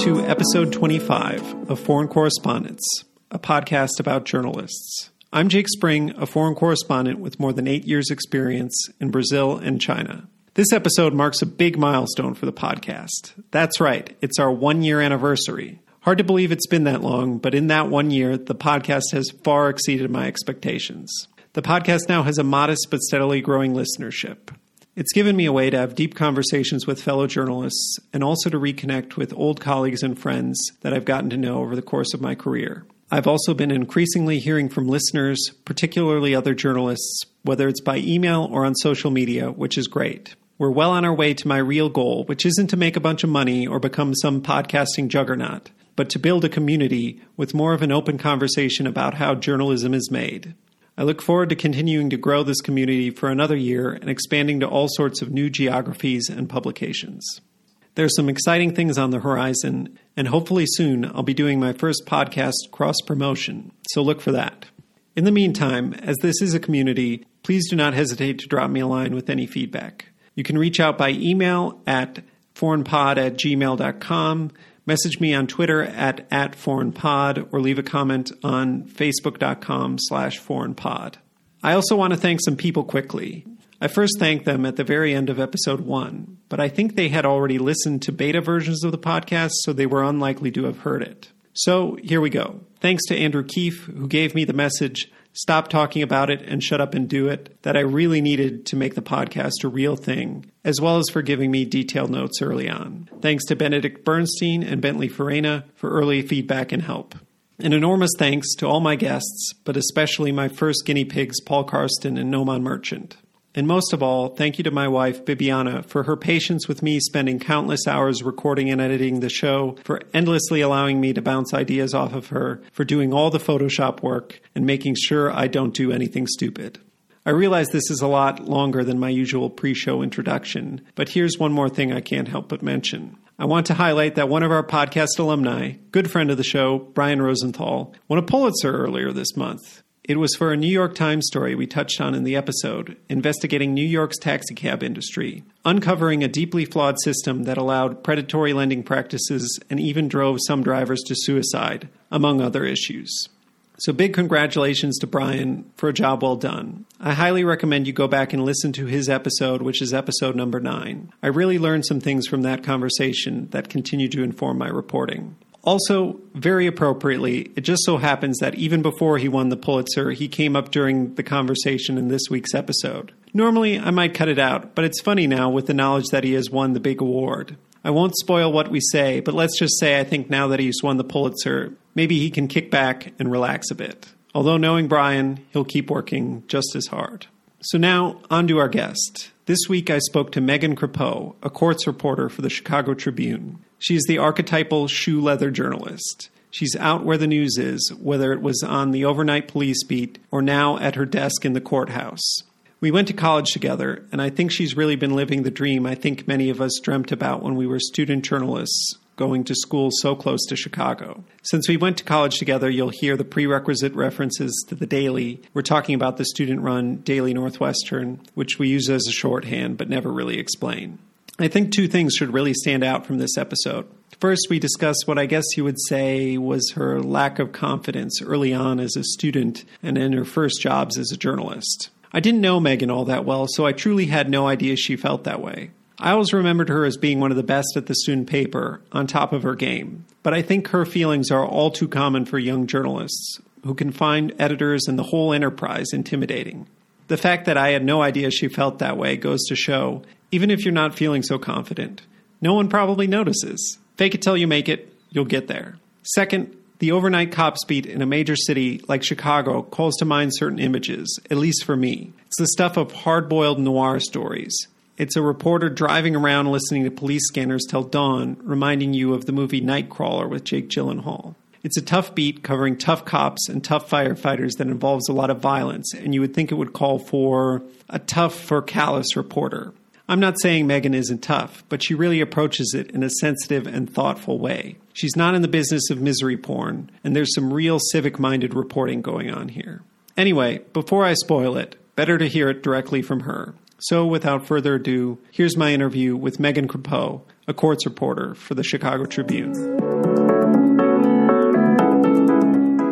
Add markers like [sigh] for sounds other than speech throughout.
To episode 25 of Foreign Correspondence, a podcast about journalists. I'm Jake Spring, a foreign correspondent with more than eight years' experience in Brazil and China. This episode marks a big milestone for the podcast. That's right, it's our one year anniversary. Hard to believe it's been that long, but in that one year, the podcast has far exceeded my expectations. The podcast now has a modest but steadily growing listenership. It's given me a way to have deep conversations with fellow journalists and also to reconnect with old colleagues and friends that I've gotten to know over the course of my career. I've also been increasingly hearing from listeners, particularly other journalists, whether it's by email or on social media, which is great. We're well on our way to my real goal, which isn't to make a bunch of money or become some podcasting juggernaut, but to build a community with more of an open conversation about how journalism is made. I look forward to continuing to grow this community for another year and expanding to all sorts of new geographies and publications. There are some exciting things on the horizon, and hopefully soon I'll be doing my first podcast cross promotion, so look for that. In the meantime, as this is a community, please do not hesitate to drop me a line with any feedback. You can reach out by email at foreignpod at gmail.com, message me on Twitter at, at foreignpod, or leave a comment on facebook.com slash foreignpod. I also want to thank some people quickly. I first thanked them at the very end of episode one, but I think they had already listened to beta versions of the podcast, so they were unlikely to have heard it. So here we go. Thanks to Andrew Keefe, who gave me the message stop talking about it and shut up and do it that I really needed to make the podcast a real thing, as well as for giving me detailed notes early on. Thanks to Benedict Bernstein and Bentley Farina for early feedback and help. An enormous thanks to all my guests, but especially my first guinea pigs, Paul Karsten and Nomaan Merchant. And most of all, thank you to my wife, Bibiana, for her patience with me spending countless hours recording and editing the show, for endlessly allowing me to bounce ideas off of her, for doing all the Photoshop work, and making sure I don't do anything stupid. I realize this is a lot longer than my usual pre show introduction, but here's one more thing I can't help but mention. I want to highlight that one of our podcast alumni, good friend of the show, Brian Rosenthal, won a Pulitzer earlier this month. It was for a New York Times story we touched on in the episode, investigating New York's taxicab industry, uncovering a deeply flawed system that allowed predatory lending practices and even drove some drivers to suicide, among other issues. So, big congratulations to Brian for a job well done. I highly recommend you go back and listen to his episode, which is episode number nine. I really learned some things from that conversation that continue to inform my reporting. Also, very appropriately, it just so happens that even before he won the Pulitzer, he came up during the conversation in this week's episode. Normally, I might cut it out, but it's funny now with the knowledge that he has won the big award. I won't spoil what we say, but let's just say I think now that he's won the Pulitzer, maybe he can kick back and relax a bit. Although, knowing Brian, he'll keep working just as hard. So, now on to our guest. This week I spoke to Megan Crepeau, a courts reporter for the Chicago Tribune. She's the archetypal shoe leather journalist. She's out where the news is, whether it was on the overnight police beat or now at her desk in the courthouse. We went to college together, and I think she's really been living the dream I think many of us dreamt about when we were student journalists going to school so close to Chicago. Since we went to college together, you'll hear the prerequisite references to the Daily. We're talking about the student run Daily Northwestern, which we use as a shorthand but never really explain. I think two things should really stand out from this episode. First, we discuss what I guess you would say was her lack of confidence early on as a student and in her first jobs as a journalist. I didn't know Megan all that well, so I truly had no idea she felt that way. I always remembered her as being one of the best at the student paper, on top of her game. But I think her feelings are all too common for young journalists who can find editors and the whole enterprise intimidating. The fact that I had no idea she felt that way goes to show even if you're not feeling so confident. No one probably notices. Fake it till you make it, you'll get there. Second, the overnight cops beat in a major city like Chicago calls to mind certain images, at least for me. It's the stuff of hard boiled noir stories. It's a reporter driving around listening to police scanners till dawn, reminding you of the movie Nightcrawler with Jake Gyllenhaal. It's a tough beat covering tough cops and tough firefighters that involves a lot of violence, and you would think it would call for a tough for callous reporter. I'm not saying Megan isn't tough, but she really approaches it in a sensitive and thoughtful way. She's not in the business of misery porn, and there's some real civic minded reporting going on here. Anyway, before I spoil it, better to hear it directly from her. So, without further ado, here's my interview with Megan Crepeau, a courts reporter for the Chicago Tribune.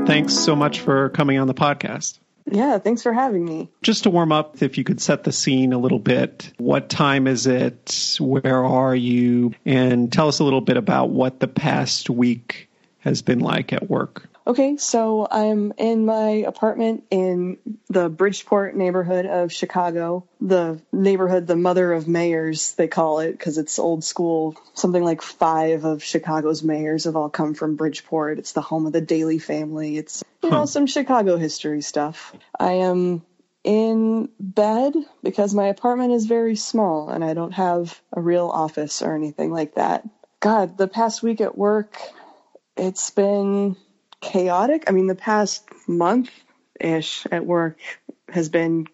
Thanks so much for coming on the podcast. Yeah, thanks for having me. Just to warm up, if you could set the scene a little bit. What time is it? Where are you? And tell us a little bit about what the past week has been like at work. Okay, so I'm in my apartment in the Bridgeport neighborhood of Chicago. The neighborhood, the mother of mayors, they call it, because it's old school. Something like five of Chicago's mayors have all come from Bridgeport. It's the home of the Daley family. It's, you know, hmm. some Chicago history stuff. I am in bed because my apartment is very small and I don't have a real office or anything like that. God, the past week at work, it's been chaotic. I mean, the past month ish at work has been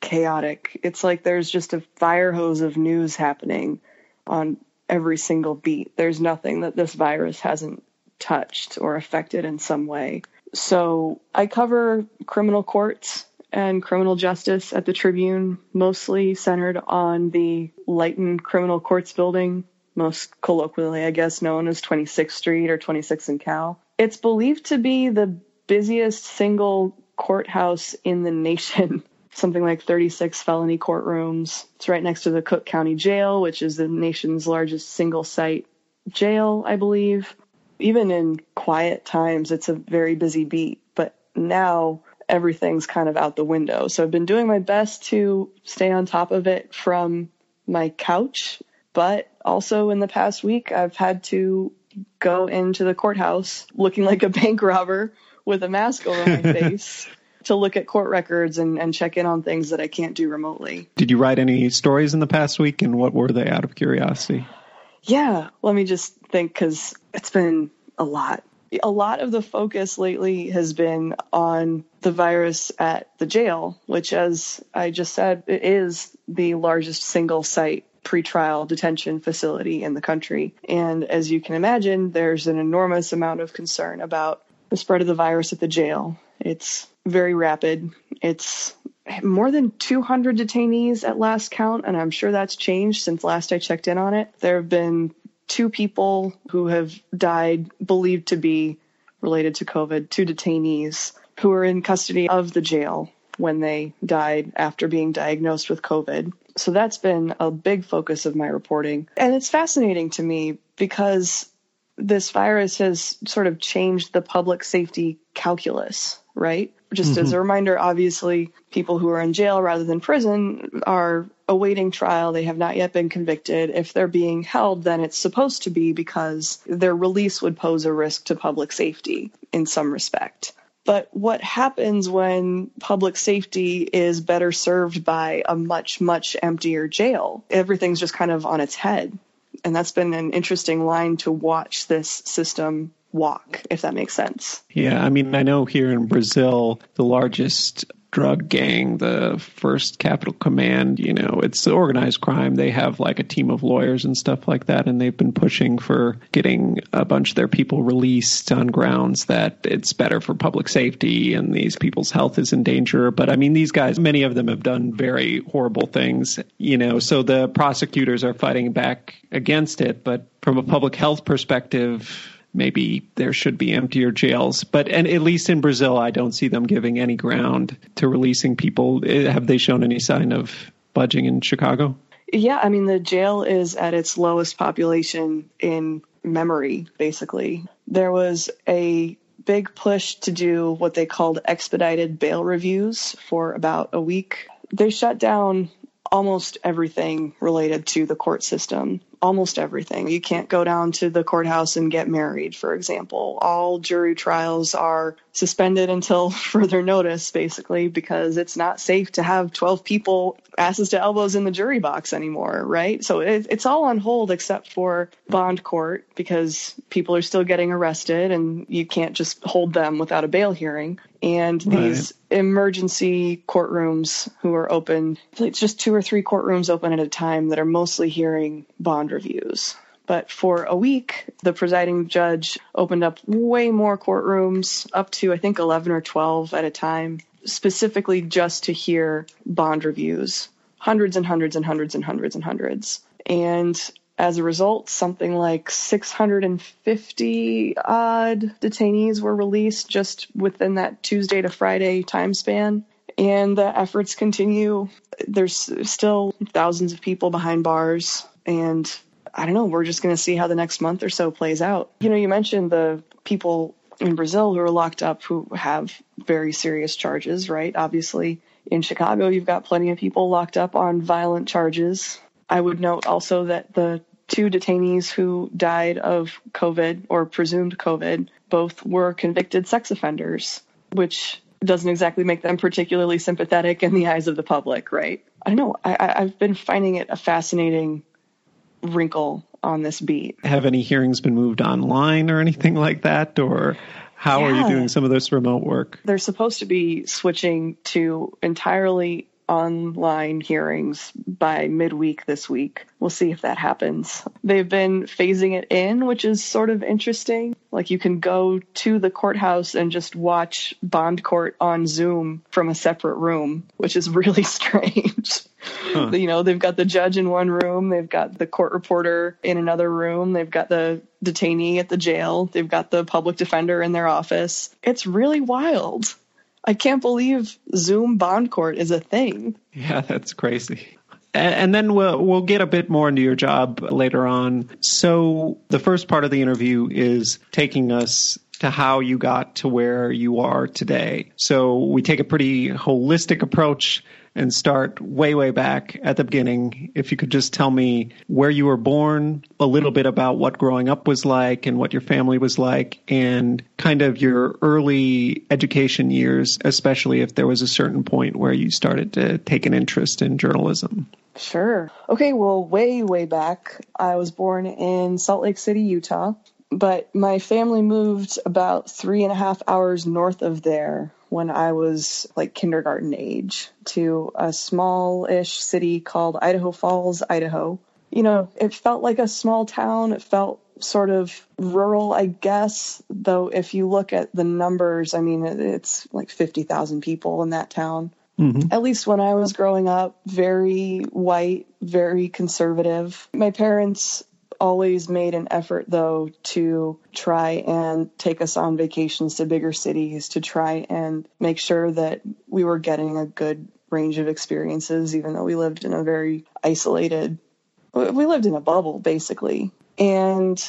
chaotic. It's like there's just a fire hose of news happening on every single beat. There's nothing that this virus hasn't touched or affected in some way. So I cover criminal courts and criminal justice at the Tribune, mostly centered on the Leighton Criminal Courts building, most colloquially, I guess, known as 26th Street or 26th and Cal. It's believed to be the busiest single courthouse in the nation. [laughs] Something like 36 felony courtrooms. It's right next to the Cook County Jail, which is the nation's largest single site jail, I believe. Even in quiet times, it's a very busy beat. But now everything's kind of out the window. So I've been doing my best to stay on top of it from my couch. But also in the past week, I've had to go into the courthouse looking like a bank robber with a mask over my [laughs] face to look at court records and, and check in on things that I can't do remotely. Did you write any stories in the past week and what were they out of curiosity? Yeah, let me just think because it's been a lot. A lot of the focus lately has been on the virus at the jail, which, as I just said, it is the largest single site pretrial detention facility in the country. And as you can imagine, there's an enormous amount of concern about the spread of the virus at the jail. It's very rapid. It's more than 200 detainees at last count, and I'm sure that's changed since last I checked in on it. There have been two people who have died believed to be related to COVID, two detainees who were in custody of the jail when they died after being diagnosed with COVID. So that's been a big focus of my reporting. And it's fascinating to me because this virus has sort of changed the public safety calculus, right? Just mm-hmm. as a reminder, obviously, people who are in jail rather than prison are awaiting trial. They have not yet been convicted. If they're being held, then it's supposed to be because their release would pose a risk to public safety in some respect. But what happens when public safety is better served by a much, much emptier jail? Everything's just kind of on its head. And that's been an interesting line to watch this system walk, if that makes sense. Yeah, I mean, I know here in Brazil, the largest drug gang, the first capital command, you know, it's organized crime. They have like a team of lawyers and stuff like that. And they've been pushing for getting a bunch of their people released on grounds that it's better for public safety and these people's health is in danger. But I mean, these guys, many of them have done very horrible things, you know, so the prosecutors are fighting back against it. But from a public health perspective, maybe there should be emptier jails. But and at least in Brazil, I don't see them giving any ground to releasing people. Eh, have they shown any sign of budging in Chicago? Yeah, I mean the jail is at its lowest population in memory. Basically, there was a big push to do what they called expedited bail reviews for about a week. They shut down almost everything related to the court system almost everything. You can't go down to the courthouse and get married, for example. All jury trials are suspended until [laughs] further notice, basically, because it's not safe to have 12 people asses to elbows in the jury box anymore, right? So it, it's all on hold except for bond court because people are still getting arrested and you can't just hold them without a bail hearing. And right. these emergency courtrooms who are open, it's just two or three courtrooms open at a time that are mostly hearing bond reviews. But for a week, the presiding judge opened up way more courtrooms, up to I think 11 or 12 at a time, specifically just to hear bond reviews. Hundreds and hundreds and hundreds and hundreds and hundreds. And as a result, something like 650 odd detainees were released just within that Tuesday to Friday time span. And the efforts continue. There's still thousands of people behind bars. And I don't know, we're just going to see how the next month or so plays out. You know, you mentioned the people in Brazil who are locked up who have very serious charges, right? Obviously, in Chicago, you've got plenty of people locked up on violent charges. I would note also that the two detainees who died of COVID or presumed COVID both were convicted sex offenders, which doesn't exactly make them particularly sympathetic in the eyes of the public, right? I don't know. I, I've been finding it a fascinating wrinkle on this beat. Have any hearings been moved online or anything like that? Or how yeah. are you doing some of this remote work? They're supposed to be switching to entirely online hearings by midweek this week. We'll see if that happens. They've been phasing it in, which is sort of interesting. Like you can go to the courthouse and just watch bond court on Zoom from a separate room, which is really [laughs] strange. Huh. You know, they've got the judge in one room, they've got the court reporter in another room, they've got the detainee at the jail, they've got the public defender in their office. It's really wild. I can't believe Zoom bond court is a thing. Yeah, [laughs] that's crazy. And then we'll we'll get a bit more into your job later on. So the first part of the interview is taking us to how you got to where you are today. So we take a pretty holistic approach and start way, way back at the beginning. If you could just tell me where you were born, a little bit about what growing up was like and what your family was like, and kind of your early education years, especially if there was a certain point where you started to take an interest in journalism. Sure. Okay, well, way, way back, I was born in Salt Lake City, Utah but my family moved about three and a half hours north of there when I was like kindergarten age to a small ish city called Idaho Falls, Idaho. You know, it felt like a small town. It felt sort of rural, I guess, though if you look at the numbers, I mean, it's like 50,000 people in that town. Mm-hmm. At least when I was growing up, very white, very conservative. My parents always made an effort, though, to try and take us on vacations to bigger cities to try and make sure that we were getting a good range of experiences, even though we lived in a very isolated, we lived in a bubble, basically. And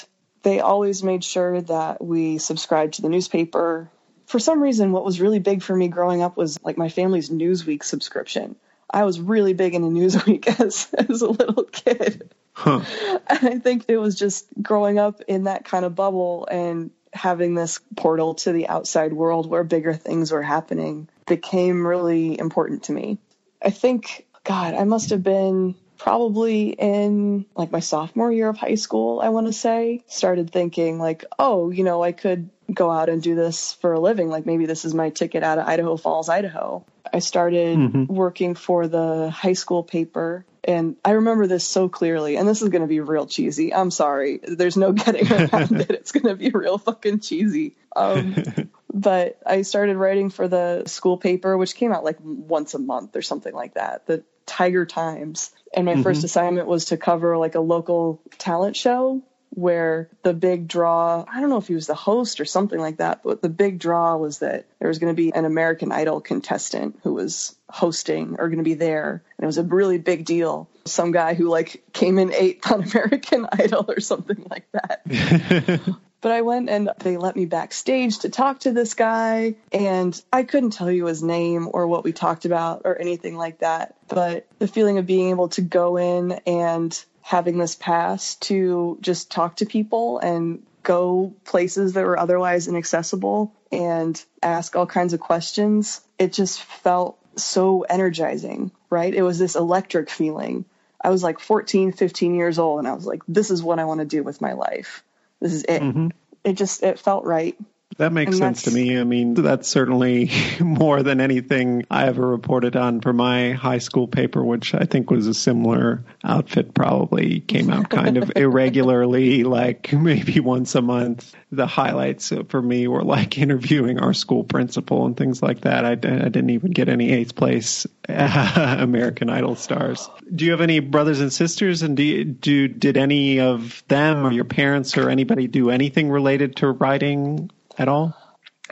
they always made sure that we subscribed to the newspaper. For some reason, what was really big for me growing up was like my family's Newsweek subscription. I was really big into Newsweek [laughs] as, as a little kid. Huh. [laughs] I think it was just growing up in that kind of bubble and having this portal to the outside world where bigger things were happening became really important to me. I think, God, I must have been probably in like my sophomore year of high school, I want to say, started thinking like, oh, you know, I could go out and do this for a living. Like maybe this is my ticket out of Idaho Falls, Idaho. I started mm-hmm. working for the high school paper and I remember this so clearly, and this is going to be real cheesy. I'm sorry. There's no getting around it. It's going to be real fucking cheesy. Um, [laughs] but I started writing for the school paper, which came out like once a month or something like that, the Tiger Times. And my mm-hmm. first assignment was to cover like a local talent show where the big draw, I don't know if he was the host or something like that, but the big draw was that there was going to be an American Idol contestant who was hosting or going to be there. And it was a really big deal. Some guy who like came in eighth on [laughs] American Idol or something like that. [laughs] but I went and they let me backstage to talk to this guy. And I couldn't tell you his name or what we talked about or anything like that. But the feeling of being able to go in and having this pass to just talk to people and go places that were otherwise inaccessible and ask all kinds of questions. It just felt so energizing, right? It was this electric feeling. I was like 14, 15 years old and I was like, this is what I want to do with my life. This is it. Mm-hmm. It just, it felt right. That makes sense to me. I mean, that's certainly [laughs] more than anything I ever reported on for my high school paper, which I think was a similar outfit, probably came out kind of [laughs] irregularly, like maybe once a month. The highlights for me were like interviewing our school principal and things like that. I, I didn't even get any eighth place [laughs] American Idol stars. Do you have any brothers and sisters? And do, you, do did any of them or your parents or anybody do anything related to writing at all?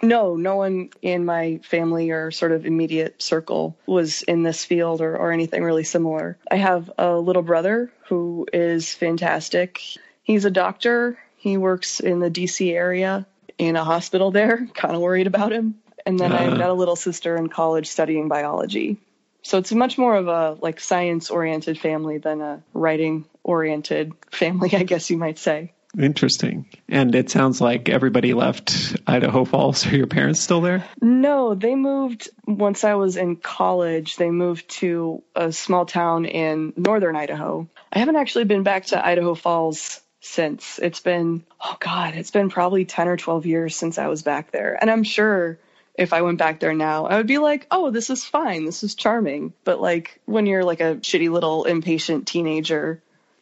No, no one in my family or sort of immediate circle was in this field or, or anything really similar. I have a little brother who is fantastic. He's a doctor. He works in the DC area in a hospital there. [laughs] Kind of worried about him. And then I've Uh. got a little sister in college studying biology. So it's much more of a like science oriented family than a writing oriented family, [laughs] I guess you might say. Interesting. And it sounds like everybody left Idaho Falls. Are your parents still there? No, they moved once I was in college. They moved to a small town in northern Idaho. I haven't actually been back to Idaho Falls since. It's been, oh God, it's been probably 10 or 12 years since I was back there. And I'm sure if I went back there now, I would be like, oh, this is fine. This is charming. But like when you're like a shitty little impatient teenager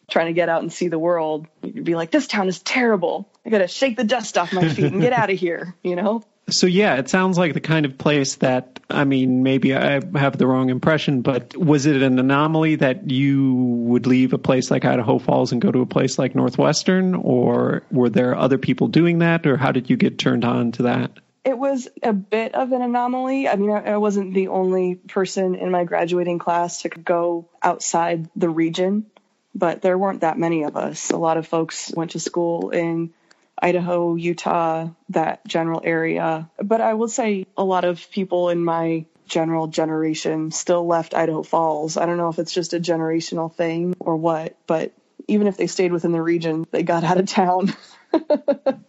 trying to get out and see the world, you'd be like, this town is terrible. I got to shake the dust off my feet and get out of here, [laughs] you know? So yeah, it sounds like the kind of place that I mean, maybe I have the wrong impression, but was it an anomaly that you would leave a place like Idaho Falls and go to a place like Northwestern, or were there other people doing that, or how did you get turned on to that? It was a bit of an anomaly. I mean, I, I wasn't the only person in my graduating class to go outside the region, but there weren't that many of us. A lot of folks went to school in Idaho, Utah, that general area. But I will say a lot of people in my general generation still left Idaho Falls. I don't know if it's just a generational thing or what, but even if they stayed within the region, they got out of town. [laughs]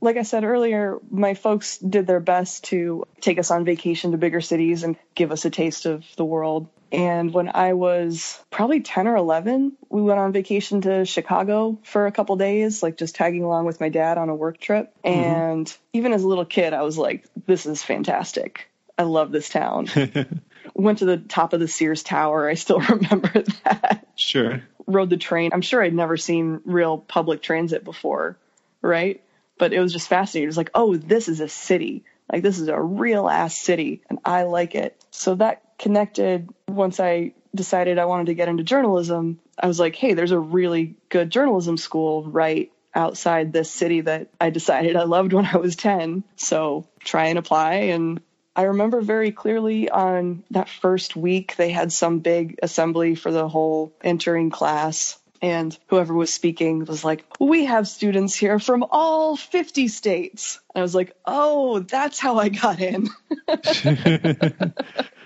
like I said earlier, my folks did their best to take us on vacation to bigger cities and give us a taste of the world. And when I was probably 10 or 11, we went on vacation to Chicago for a couple days, like just tagging along with my dad on a work trip. Mm-hmm. And even as a little kid, I was like, this is fantastic. I love this town. [laughs] Went to the top of the Sears Tower. I still [laughs] remember that. Sure. Rode the train. I'm sure I'd never seen real public transit before, right? But it was just fascinating. It was like, oh, this is a city. Like, this is a real ass city, and I like it. So that connected once I decided I wanted to get into journalism. I was like, hey, there's a really good journalism school right outside this city that I decided I loved when I was 10. So try and apply. And I remember very clearly on that first week, they had some big assembly for the whole entering class. And whoever was speaking was like, We have students here from all 50 states. And I was like, Oh, that's how I got in. [laughs] [laughs]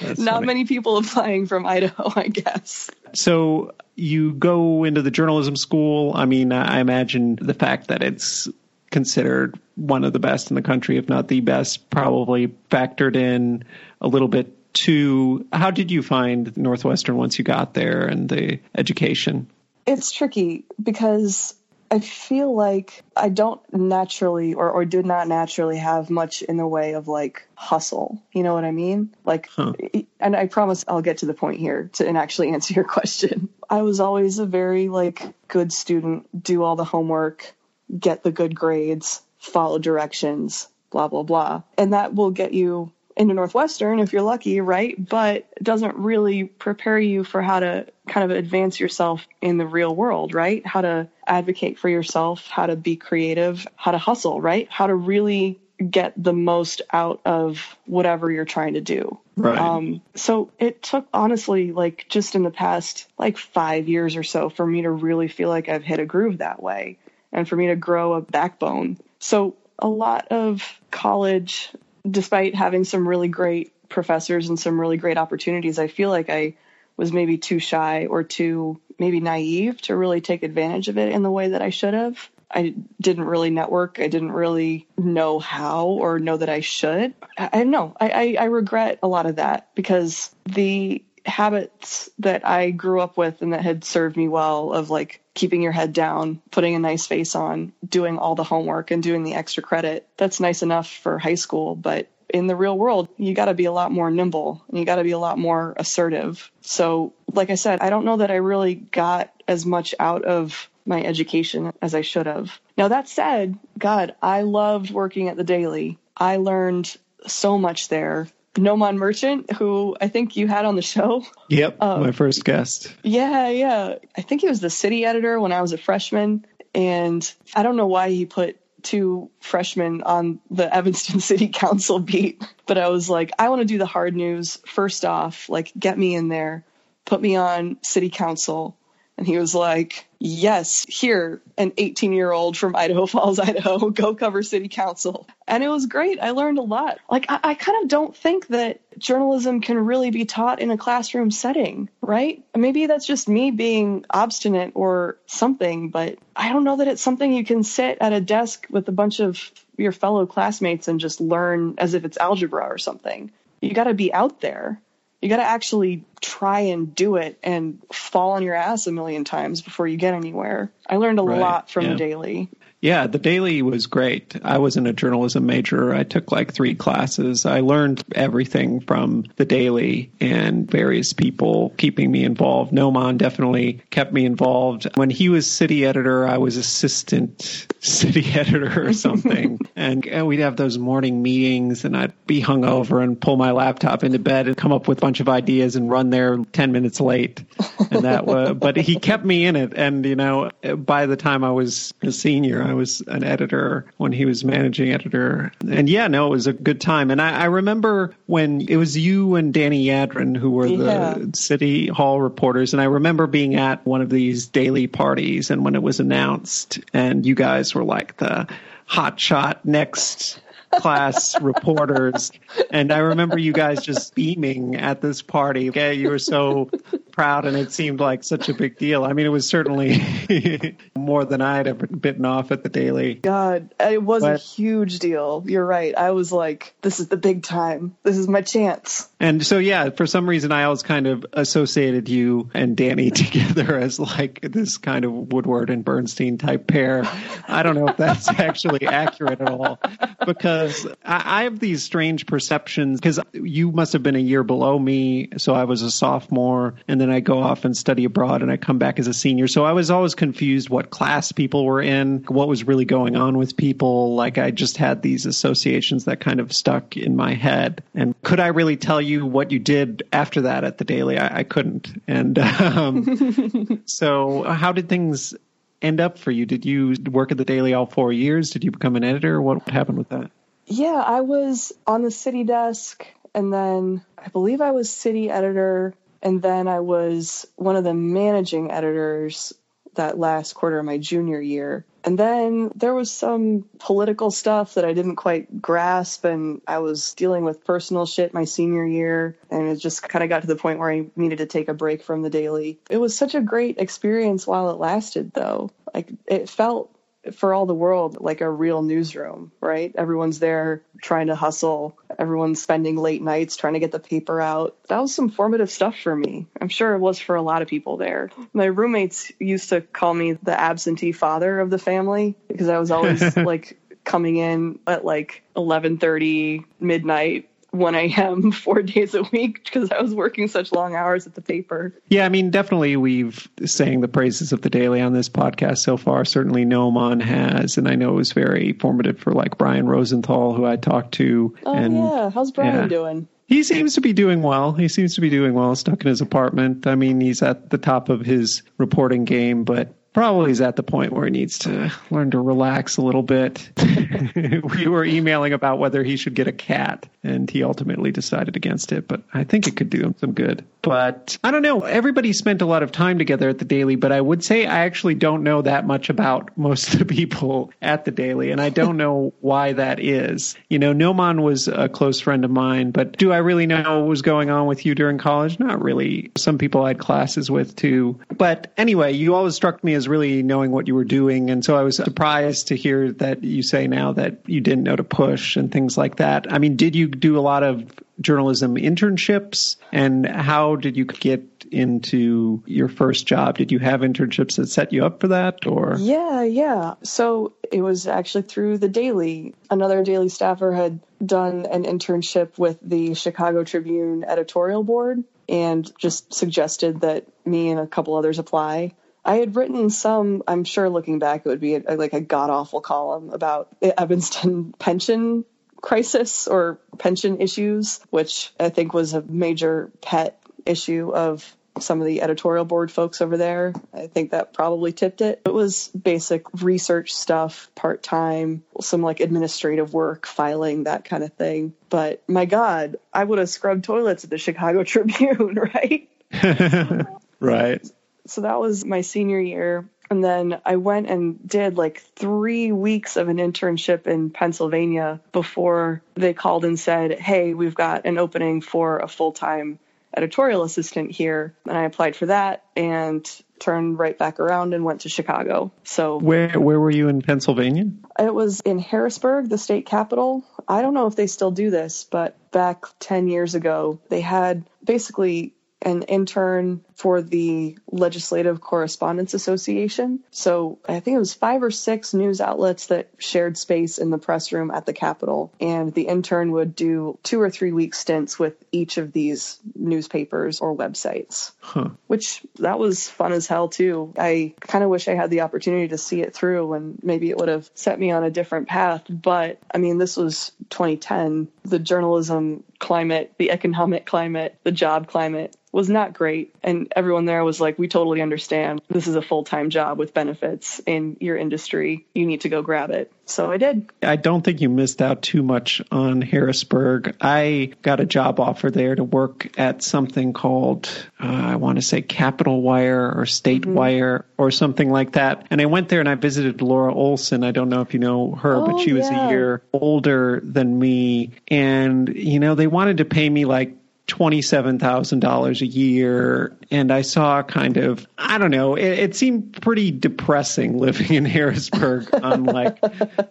That's Not funny. many people applying from Idaho, [laughs] I guess. So you go into the journalism school. I mean, I imagine the fact that it's considered one of the best in the country, if not the best, probably factored in a little bit too. How did you find Northwestern once you got there and the education? It's tricky because I feel like I don't naturally or, or did not naturally have much in the way of like hustle. You know what I mean? Like, Huh. and I promise I'll get to the point here to and actually answer your [laughs] question. I was always a very like good student, do all the homework, get the good grades, follow directions, blah, blah, blah. And that will get you into Northwestern if you're lucky, right? But it doesn't really prepare you for how to kind of advance yourself in the real world, right? How to advocate for yourself, how to be creative, how to hustle, right? How to really get the most out of whatever you're trying to do. Right. Um, so it took honestly like just in the past like five years or so for me to really feel like I've hit a groove that way and for me to grow a backbone. So a lot of college, despite having some really great professors and some really great opportunities, I feel like I was maybe too shy or too maybe naive to really take advantage of it in the way that I should have. I didn't really network. I didn't really know how or know that I should. I, I know. I, I, I regret a lot of that because the habits that I grew up with and that had served me well of like keeping your head down, putting a nice face on, doing all the homework and doing the extra credit. That's nice enough for high school, but in the real world, you got to be a lot more nimble and you got to be a lot more assertive. So, like I said, I don't know that I really got as much out of my education as I should have. Now, that said, God, I loved working at the Daily. I learned so much there. Nomaan Merchant, who I think you had on the show. Yep, um, my first guest. Yeah, yeah. I think he was the city editor when I was a freshman. And I don't know why he put two freshmen on the [laughs] Evanston City Council beat, but I was like, I want to do the hard news first off, like get me in there, put me on City Council. And he was like, Yes, here, an 18 year old from Idaho [laughs] Falls, Idaho, go cover city council. And it was great. I learned a lot. Like, I, I, kind of don't think that journalism can really be taught in a classroom setting, right? Maybe that's just me being obstinate or something, but I don't know that it's something you can sit at a desk with a bunch of your fellow classmates and just learn as if it's algebra or something. You got to be out there you got to actually try and do it and fall on your ass a million times before you get anywhere. I learned a right. lot from yeah. the daily. Yeah, the daily was great. I wasn't a journalism major. I took like three classes. I learned everything from the daily and various people keeping me involved. Nomaan definitely kept me involved. When he was city editor, I was assistant [laughs] city editor or something. [laughs] and, and we'd have those morning meetings and I'd be hungover and pull my laptop into bed and come up with a bunch of ideas and run there 10 minutes late. And that was, but he kept me in it. And, you know, by the time I was a senior, I was an editor when he was managing editor. And yeah, no, it was a good time. And I, I remember when it was you and Danny Yadron who were yeah. the city hall reporters. And I remember being at one of these daily parties and when it was announced and you guys were like the hot shot next class reporters. And I remember you guys just beaming at this party. Okay, you were so proud, and it seemed like such a big deal. I mean, it was certainly [laughs] more than I'd ever bitten off at the Daily. God, it was but, a huge deal. You're right. I was like, this is the big time. This is my chance. And so, yeah, for some reason, I always kind of associated you and Danny [laughs] together as like this kind of Woodward and Bernstein type pair. I don't know if that's [laughs] actually accurate at all because I, I have these strange perceptions because you must have been a year below me. So I was a sophomore and then I go off and study abroad and I come back as a senior. So I was always confused what class people were in, what was really going on with people. Like I just had these associations that kind of stuck in my head. And could I really tell you what you did after that at the Daily. I, I couldn't. And [laughs] um, [laughs] so, how did things end up for you? Did you work at the Daily all four years? Did you become an editor? What happened with that? Yeah, I was on the city desk, and then I believe I was city editor, and then I was one of the managing editors that last quarter of my junior year. And then there was some political stuff that I didn't quite grasp, and I was dealing with personal shit my senior year, and it just kind of got to the point where I needed to take a break from the daily. It was such a great experience while it lasted, though. Like, it felt for all the world like a real newsroom, right? Everyone's there trying to hustle. Everyone's spending late nights trying to get the paper out. That was some formative stuff for me. I'm sure it was for a lot of people there. My roommates used to call me the absentee father of the family because I was always [laughs] like coming in at like 11:30 midnight 1 a.m. [laughs] four days a week because I was working such long hours at the paper. Yeah, I mean, definitely we've sang the praises of the daily on this podcast so far. Certainly Nomaan has, and I know it was very formative for like Brian Rosenthal, who I talked to. Oh and, yeah, how's Brian yeah. doing? He seems to be doing well. He seems to be doing well, stuck in his apartment. I mean, he's at the top of his reporting game, but probably is at the point where he needs to learn to relax a little bit. [laughs] we were emailing about whether he should get a cat, and he ultimately decided against it, but I think it could do him some good. But I don't know. Everybody spent a lot of time together at the Daily, but I would say I actually don't know that much about [laughs] most of the people at the Daily, and I don't [laughs] know why that is. You know, Nomaan was a close friend of mine, but do I really know what was going on with you during college? Not really. Some people I had classes with too. But anyway, you always struck me as really knowing what you were doing. And so I was surprised to hear that you say now that you didn't know to push and things like that. I mean, did you do a lot of journalism internships? And how did you get into your first job? Did you have internships that set you up for that or? Yeah yeah. So it was actually through the daily. Another daily staffer had done an internship with the chicago tribune editorial board and just suggested that me and a couple others apply I had written some, I'm sure looking back, it would be a, like a god awful column about the Evanston [laughs] pension crisis or pension issues, which I think was a major pet issue of some of the editorial board folks over there. I think that probably tipped it. It was basic research stuff, part time, some like administrative work, filing, that kind of thing. But my God, I would have scrubbed toilets at the Chicago [laughs] Tribune, right? [laughs] right. So that was my senior year. And then I went and did like three weeks of an internship in Pennsylvania before they called and said, Hey, we've got an opening for a full time editorial assistant here. And I applied for that and turned right back around and went to Chicago. So where where were you in Pennsylvania? It was in Harrisburg, the state capital. I don't know if they still do this, but back 10 years ago, they had basically an intern for the Legislative Correspondents Association. So I think it was five or six news outlets that shared space in the press room at the Capitol. And the intern would do two or three week stints with each of these newspapers or websites, huh. which that was fun as hell too. I kind of wish I had the opportunity to see it through and maybe it would have set me on a different path. But I mean, this was 2010. The journalism climate, the economic climate, the job climate was not great. And everyone there was like, we totally understand. This is a full time job with benefits in your industry. You need to go grab it. So I did. I don't think you missed out too much on Harrisburg. I got a job offer there to work at something called, uh, I want to say Capital Wire or State mm-hmm. Wire or something like that. And I went there and I visited Laura Olson. I don't know if you know her, oh, but she was yeah. a year older than me. And, you know, they wanted to pay me like $27,000 a year. And I saw kind of, I don't know, it, it, seemed pretty depressing living in Harrisburg [laughs] on like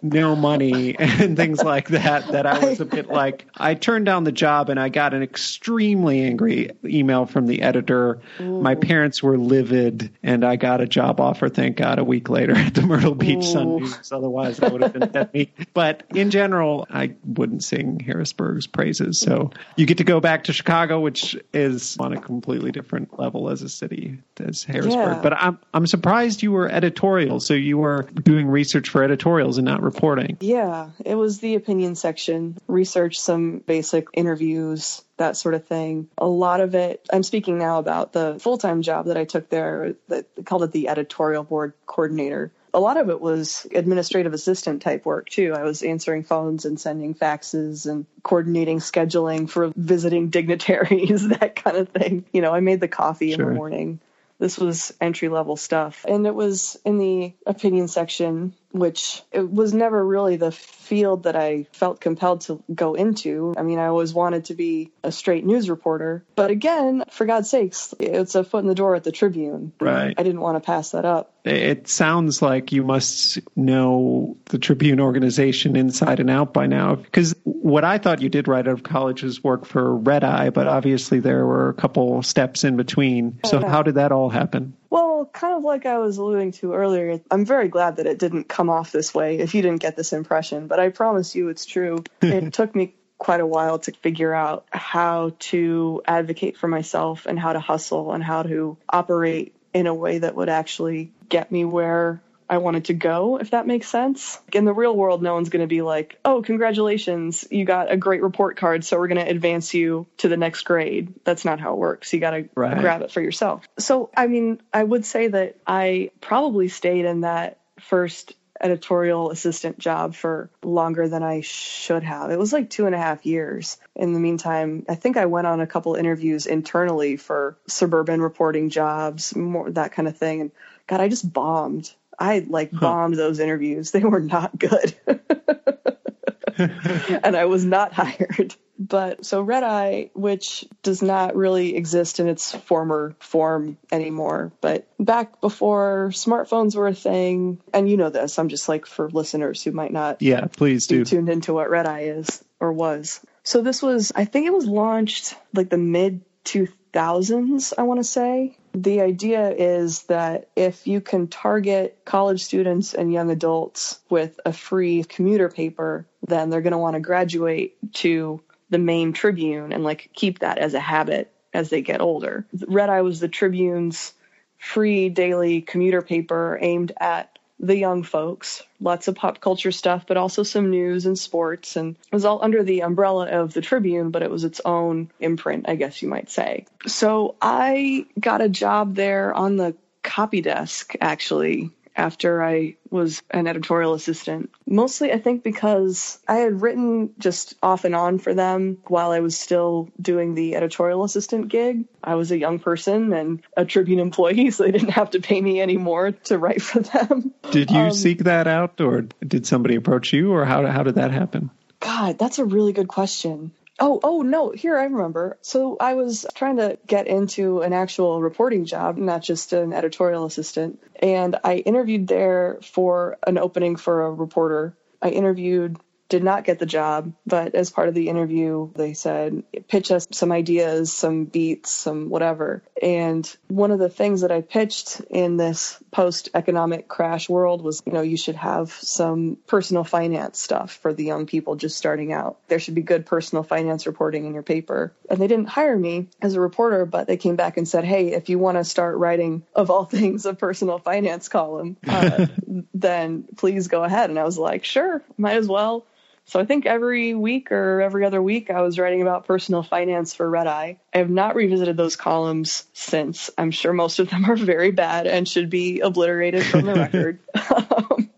no money and things like that. That I was a bit like, I turned down the job and I got an extremely angry email from the editor. Ooh. My parents were livid and I got a job offer, thank God, a week later at the Myrtle Beach Ooh. Sun News. Otherwise, I would have been dead me. But in general, I wouldn't sing Harrisburg's praises. So you get to go back to Chicago Chicago, which is on a completely different level as a city as Harrisburg. Yeah. But I'm I'm surprised you were editorial, so you were doing research for editorials and not reporting. Yeah, it was the opinion section, research some basic interviews, that sort of thing. A lot of it, I'm speaking now about the full time job that I took there, that called it the editorial board coordinator a lot of it was administrative assistant type work too. I was answering phones and sending faxes and coordinating scheduling for visiting [laughs] dignitaries, [laughs] that kind of thing. You know, I made the coffee sure. in the morning. This was entry level stuff. And it was in the opinion section which it was never really the field that I felt compelled to go into. I mean, I always wanted to be a straight news reporter. But again, for God's sakes, it's a foot in the door at the Tribune. Right. I didn't want to pass that up. It sounds like you must know the Tribune organization inside and out by now. Because what I thought you did right out of college was work for Red Eye, but obviously there were a couple steps in between. So, how did that all happen? Well, kind of like I was alluding to earlier, I'm very glad that it didn't come off this way if you didn't get this impression, but I promise you it's true. it [laughs] took me quite a while to figure out how to advocate for myself and how to hustle and how to operate in a way that would actually get me where I wanted to go, if that makes sense. In the real world, no one's going to be like, oh, congratulations, you got a great report card, so we're going to advance you to the next grade. That's not how it works. You got to right. grab it for yourself. So, I mean, I would say that I probably stayed in that first editorial assistant job for longer than I should have. It was like two and a half years. In the meantime, I think I went on a couple interviews internally for suburban reporting jobs, more that kind of thing. And God, I just bombed. I like bombed those interviews. They were not good. [laughs] and I was not hired. But so Red Eye, which does not really exist in its former form anymore, but back before smartphones were a thing, and you know this, I'm just like for listeners who might not yeah, please be do. tuned into what Red Eye is or was. So this was, I think it was launched like the mid 2000s, I want to say. The idea is that if you can target college students and young adults with a free commuter paper, then they're going to want to graduate to the main Tribune and like keep that as a habit as they get older. Red Eye was the Tribune's free daily commuter paper aimed at the young folks. Lots of pop culture stuff, but also some news and sports. And it was all under the umbrella of the Tribune, but it was its own imprint, I guess you might say. So I got a job there on the copy desk, actually, after I was an editorial assistant. Mostly, I think, because I had written just off and on for them while I was still doing the editorial assistant gig. I was a young person and a Tribune employee, [laughs] so they didn't have to pay me anymore to write for them. Did you um, seek that out, or did somebody approach you, or how, how did that happen? God, that's a really good question. Oh, oh no, here I remember. So I was trying to get into an actual reporting job, not just an editorial assistant. And I interviewed there for an opening for a reporter. I interviewed did not get the job, but as part of the interview, they said, pitch us some ideas, some beats, some whatever. And one of the things that I pitched in this post economic crash world was, you know, you should have some personal finance stuff for the young people just starting out. There should be good personal finance reporting in your paper. And they didn't hire me as a reporter, but they came back and said, hey, if you want to start writing, of all things, a personal finance column, uh, [laughs] then please go ahead. And I was like, sure, might as well. So I think every week or every other week I was writing about personal finance for Red Eye. I have not revisited those columns since. I'm sure most of them are very bad and should be obliterated from the [laughs] record. [laughs]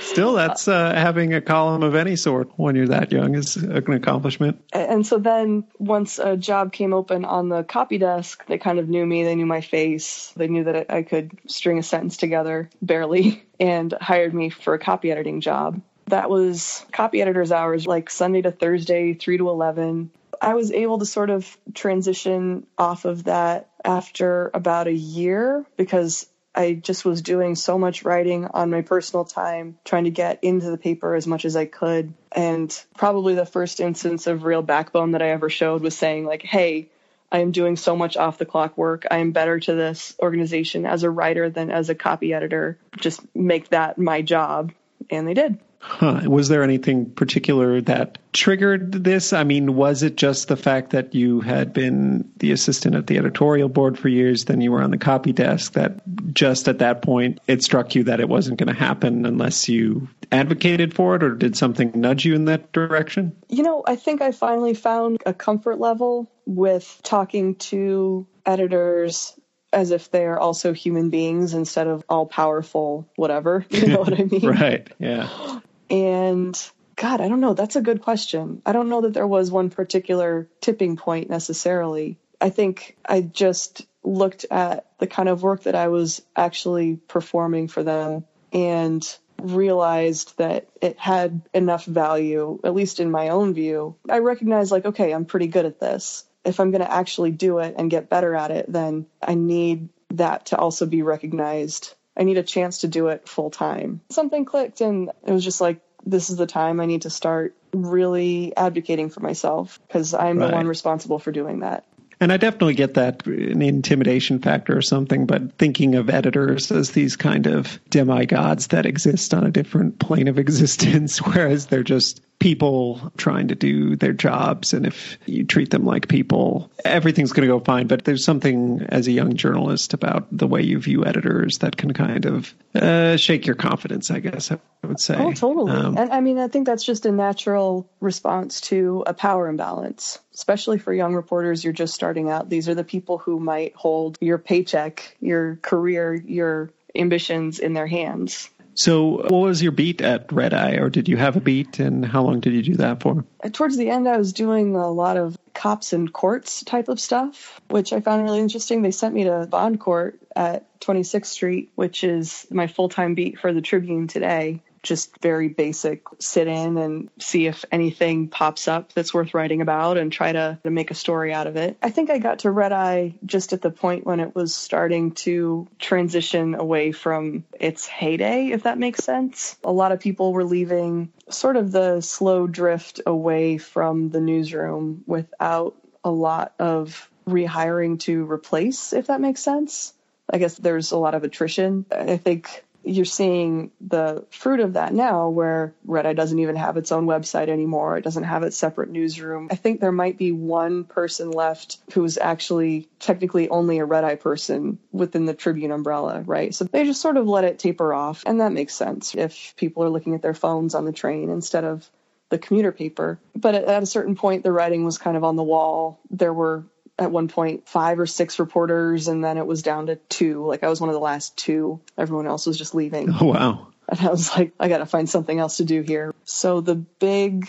Still, that's uh, having a column of any sort when you're that young is an accomplishment. And so then once a job came open on the copy desk, they kind of knew me. They knew my face. They knew that I could string a sentence together barely [laughs] and hired me for a copy editing job. That was copy editor's hours, like Sunday to Thursday, 3 to 11. I was able to sort of transition off of that after about a year because I just was doing so much writing on my personal time, trying to get into the paper as much as I could. And probably the first instance of real backbone that I ever showed was saying, like, hey, I am doing so much off the clock work. I am better to this organization as a writer than as a copy editor. Just make that my job. And they did. Huh. Was there anything particular that triggered this? I mean, was it just the fact that you had been the assistant at the editorial board for years, then you were on the copy desk, that just at that point it struck you that it wasn't going to happen unless you advocated for it, or did something nudge you in that direction? You know, I think I finally found a comfort level with talking to editors as if they are also human beings instead of all powerful whatever [laughs] you know what i mean [laughs] right yeah and God, I don't know. That's a good question. I don't know that there was one particular tipping point necessarily. I think I just looked at the kind of work that I was actually performing for them and realized that it had enough value, at least in my own view. I recognized, like, okay, I'm pretty good at this. If I'm going to actually do it and get better at it, then I need that to also be recognized I need a chance to do it full time. Something clicked and it was just like, this is the time I need to start really advocating for myself because I'm right. the one responsible for doing that. And I definitely get that an intimidation factor or something, but thinking of editors as these kind of demigods that exist on a different plane of [laughs] existence, whereas they're just people trying to do their jobs. And if you treat them like people, everything's going to go fine. But there's something as a young journalist about the way you view editors that can kind of uh, shake your confidence, I guess I would say. Oh, totally. Um, and I mean, I think that's just a natural response to a power imbalance, especially for young reporters. You're just starting out. These are the people who might hold your paycheck, your career, your ambitions in their hands. So, what was your beat at Red Eye, or did you have a beat, and how long did you do that for? Towards the end, I was doing a lot of cops and courts type of stuff, which I found really interesting. They sent me to Bond Court at 26th Street, which is my full time beat for the Tribune today. Just very basic sit in and see if anything pops up that's worth writing about and try to, to make a story out of it. I think I got to Red Eye just at the point when it was starting to transition away from its heyday, if that makes sense. A lot of people were leaving sort of the slow drift away from the newsroom without a lot of rehiring to replace, if that makes sense. I guess there's a lot of attrition. I think you're seeing the fruit of that now where Red Eye doesn't even have its own website anymore. It doesn't have its separate newsroom. I think there might be one person left who's actually technically only a Red Eye person within the Tribune umbrella, right? So they just sort of let it taper off. And that makes sense if people are looking at their phones on the train instead of the commuter paper. But at, a certain point, the writing was kind of on the wall. There were at one point five or six reporters, and then it was down to two. Like I was one of the last two. Everyone else was just leaving. Oh, wow. And I was like, I got to find something else to do here. So the big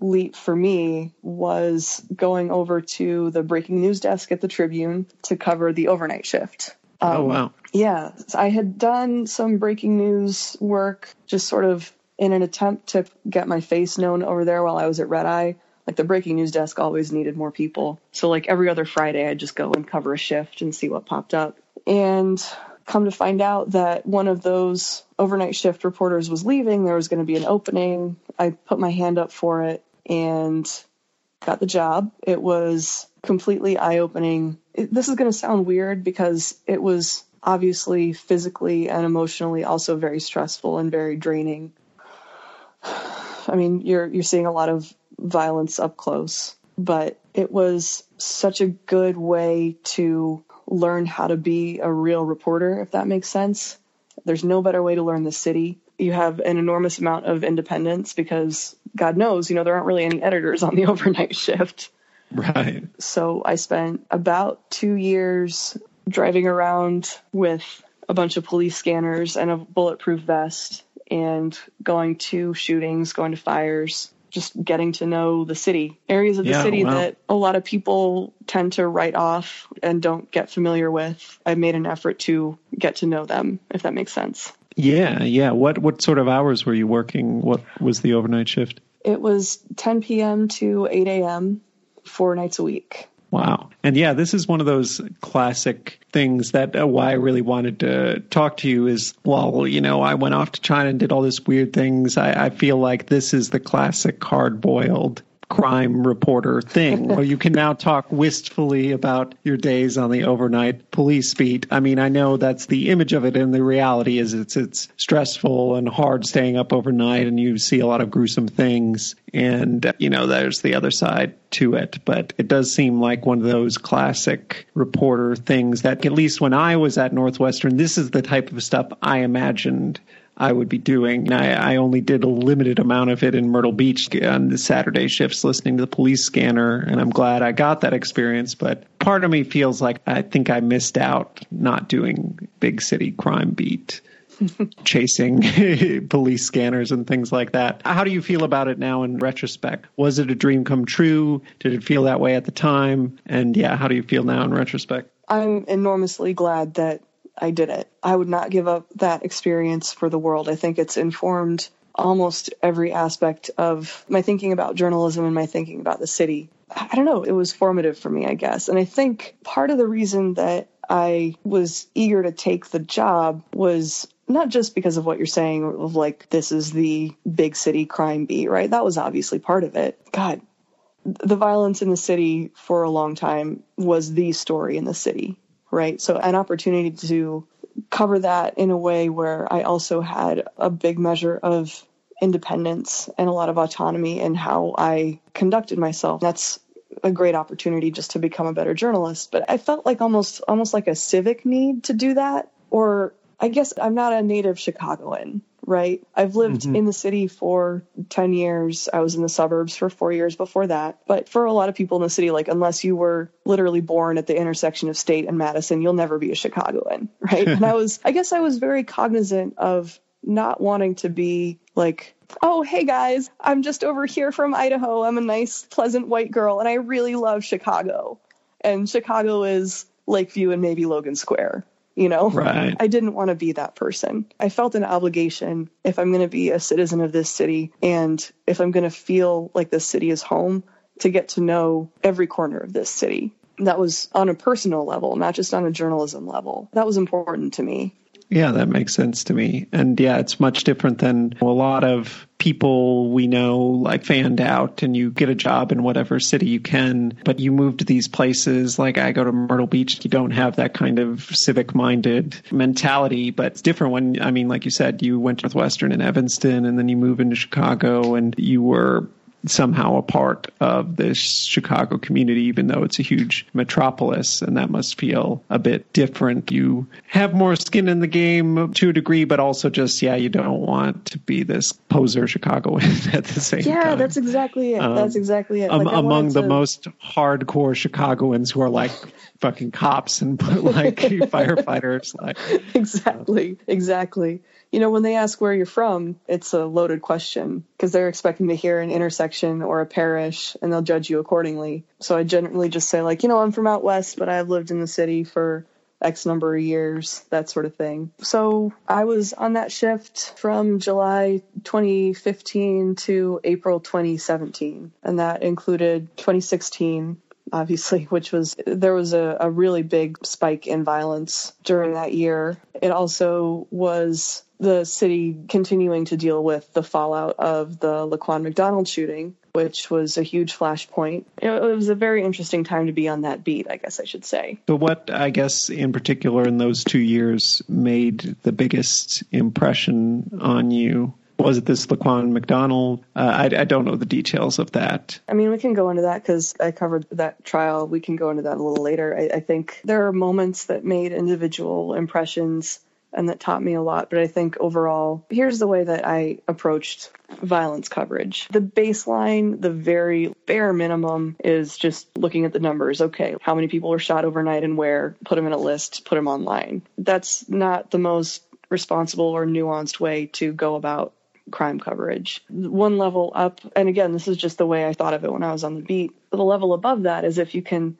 leap for me was going over to the breaking news desk at the Tribune to cover the overnight shift. Oh, um, oh, wow. Yeah. I had done some breaking news work, just sort of in an attempt to get my face known over there while I was at Red Eye like the breaking news desk always needed more people. So like every other Friday, I'd just go and cover a shift and see what popped up. And come to find out that one of those overnight shift reporters was leaving, there was going to be an opening. I put my hand up for it and got the job. It was completely eye opening. This is going to sound weird because it was obviously physically and emotionally also very stressful and very draining. [sighs] I mean, you're you're seeing a lot of violence up close. But it was such a good way to learn how to be a real reporter, if that makes sense. There's no better way to learn the city. You have an enormous amount of independence because God knows, you know, there aren't really any editors on the [laughs] overnight shift. Right. So I spent about two years driving around with a bunch of police scanners and a bulletproof vest and going to shootings, going to fires, just getting to know the city, areas of the yeah, city wow. that a lot of people tend to write off and don't get familiar with. I made an effort to get to know them, if that makes sense. Yeah, yeah. What what sort of hours were you working? What was the overnight shift? It was 10 p.m. to 8 a.m. four nights a week. Wow. And yeah, this is one of those classic things that uh, why I really wanted to talk to you is, well, you know, I went off to China and did all this weird things. I, I feel like this is the classic hard boiled crime reporter thing. [laughs] Where you can now talk wistfully about your days on the overnight police beat. I mean, I know that's the image of it and the reality is it's it's stressful and hard staying up overnight and you see a lot of gruesome things. And you know there's the other side to it, but it does seem like one of those classic reporter things that at least when I was at Northwestern this is the type of stuff I imagined I would be doing. I, I, only did a limited amount of it in Myrtle Beach on the Saturday shifts, listening to the police scanner, and I'm glad I got that experience. But part of me feels like I think I missed out not doing big city crime beat. [laughs] chasing [laughs] police scanners and things like that. How do you feel about it now in retrospect? Was it a dream come true? Did it feel that way at the time? And yeah, how do you feel now in retrospect? I'm enormously glad that I did it. I would not give up that experience for the world. I think it's informed almost every aspect of my thinking about journalism and my thinking about the city. I don't know, it was formative for me, I guess. And I think part of the reason that I was eager to take the job was not just because of what you're saying of like this is the big city crime beat, right? That was obviously part of it. God, the violence in the city for a long time was the story in the city right? So an opportunity to cover that in a way where I also had a big measure of independence and a lot of autonomy in how I conducted myself. That's a great opportunity just to become a better journalist. But I felt like almost almost like a civic need to do that. Or I guess I'm not a native Chicagoan, right? I've lived mm-hmm. in the city for 10 years. I was in the suburbs for four years before that. But for a lot of people in the city, like, unless you were literally born at the intersection of State and Madison, you'll never be a Chicagoan, [laughs] right? and I was, I guess I was very cognizant of not wanting to be like, oh, hey guys, I'm just over here from Idaho. I'm a nice, pleasant white girl, and I really love Chicago. And Chicago is Lakeview and maybe Logan Square you know? Right. I didn't want to be that person. I felt an obligation if I'm going to be a citizen of this city and if I'm going to feel like this city is home to get to know every corner of this city. That was on a personal level, not just on a journalism level. That was important to me. Yeah, that makes sense to me. And yeah, it's much different than a lot of people we know like fanned out and you get a job in whatever city you can, but you move to these places like I go to Myrtle Beach, you don't have that kind of civic minded mentality, but it's different when, I mean, like you said, you went to Northwestern in Evanston and then you move into Chicago and you were somehow a part of this Chicago community, even though it's a huge metropolis, and that must feel a bit different. You have more skin in the game to a degree, but also just, yeah, you don't want to be this poser Chicagoan [laughs] at the same yeah, time. Yeah, that's exactly it. Um, that's exactly it. Um, like among the most hardcore Chicagoans who are like [laughs] fucking cops and [laughs] like firefighters. Like exactly, exactly you know, when they ask where you're from, it's a loaded question because they're expecting to hear an intersection or a parish and they'll judge you accordingly. So I generally just say, like, you know, I'm from out west, but I've lived in the city for X number of years, that sort of thing. So I was on that shift from July 2015 to April 2017, and that included 2016 obviously, [laughs] which was there was a, a really big spike in violence during that year. It also was the city continuing to deal with the fallout of the Laquan McDonald shooting, which was a huge flashpoint. It was a very interesting time to be on that beat, I guess I should say. So, what, I guess, in particular in those two years made the biggest impression on you? Was it this Laquan McDonald? Uh, I, I, don't know the details of that. I mean, we can go into that because I covered that trial. We can go into that a little later. I, I think there are moments that made individual impressions and that taught me a lot. But I think overall, here's the way that I approached violence coverage. The baseline, the very bare minimum is just looking at the numbers. Okay, how many people were shot overnight and where? Put them in a list, put them online. That's not the most responsible or nuanced way to go about crime coverage. One level up, and again, this is just the way I thought of it when I was on the beat. The level above that is if you can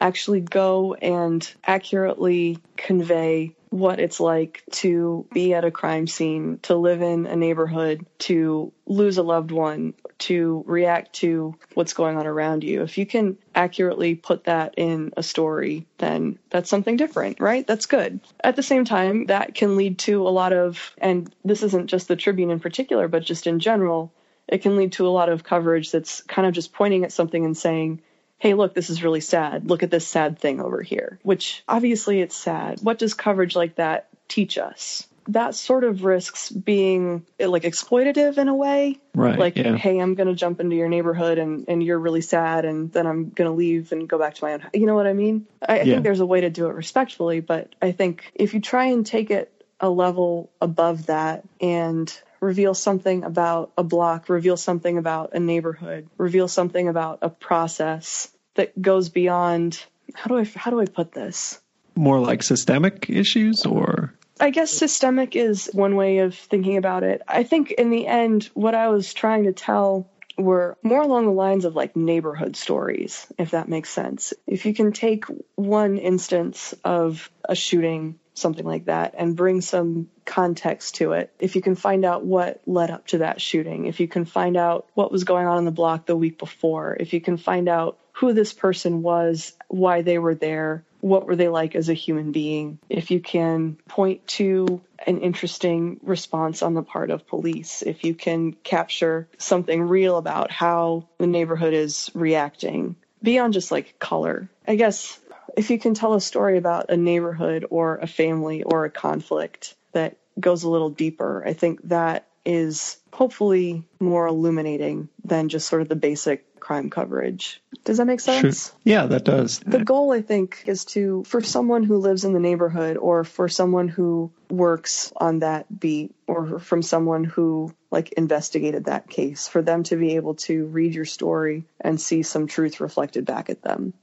actually go and accurately convey what it's like to be at a crime scene, to live in a neighborhood, to lose a loved one, to react to what's going on around you. If you can accurately put that in a story, then that's something different, right? That's good. At the same time, that can lead to a lot of, and this isn't just the Tribune in particular, but just in general, it can lead to a lot of coverage that's kind of just pointing at something and saying, hey, look, this is really sad. Look at this sad thing over here, which obviously it's sad. What does coverage like that teach us? That sort of risks being eh, like exploitative in a way. Right. Like, yeah. hey, I'm going to jump into your neighborhood and, and you're really sad, and then I'm going to leave and go back to my own. You know what I mean? I, I yeah. think there's a way to do it respectfully, but I think if you try and take it a level above that and reveal something about a block, reveal something about a neighborhood, reveal something about a process that goes beyond how do I how do I put this? More like systemic issues or I guess systemic is one way of thinking about it. I think in the end what I was trying to tell were more along the lines of like neighborhood stories, if that makes sense. If you can take one instance of a shooting something like that and bring some context to it. If you can find out what led up to that shooting, if you can find out what was going on in the block the week before, if you can find out who this person was, why they were there, what were they like as a human being, if you can point to an interesting response on the part of police, if you can capture something real about how the neighborhood is reacting beyond just like color. I guess if you can tell a story about a neighborhood or a family or a conflict that goes a little deeper, I think that is hopefully more illuminating than just sort of the basic crime coverage. Does that make sense? Sure. Yeah, that does. The goal, I think, is to, for someone who lives in the neighborhood or for someone who works on that beat or from someone who like investigated that case, for them to be able to read your story and see some truth reflected back at them.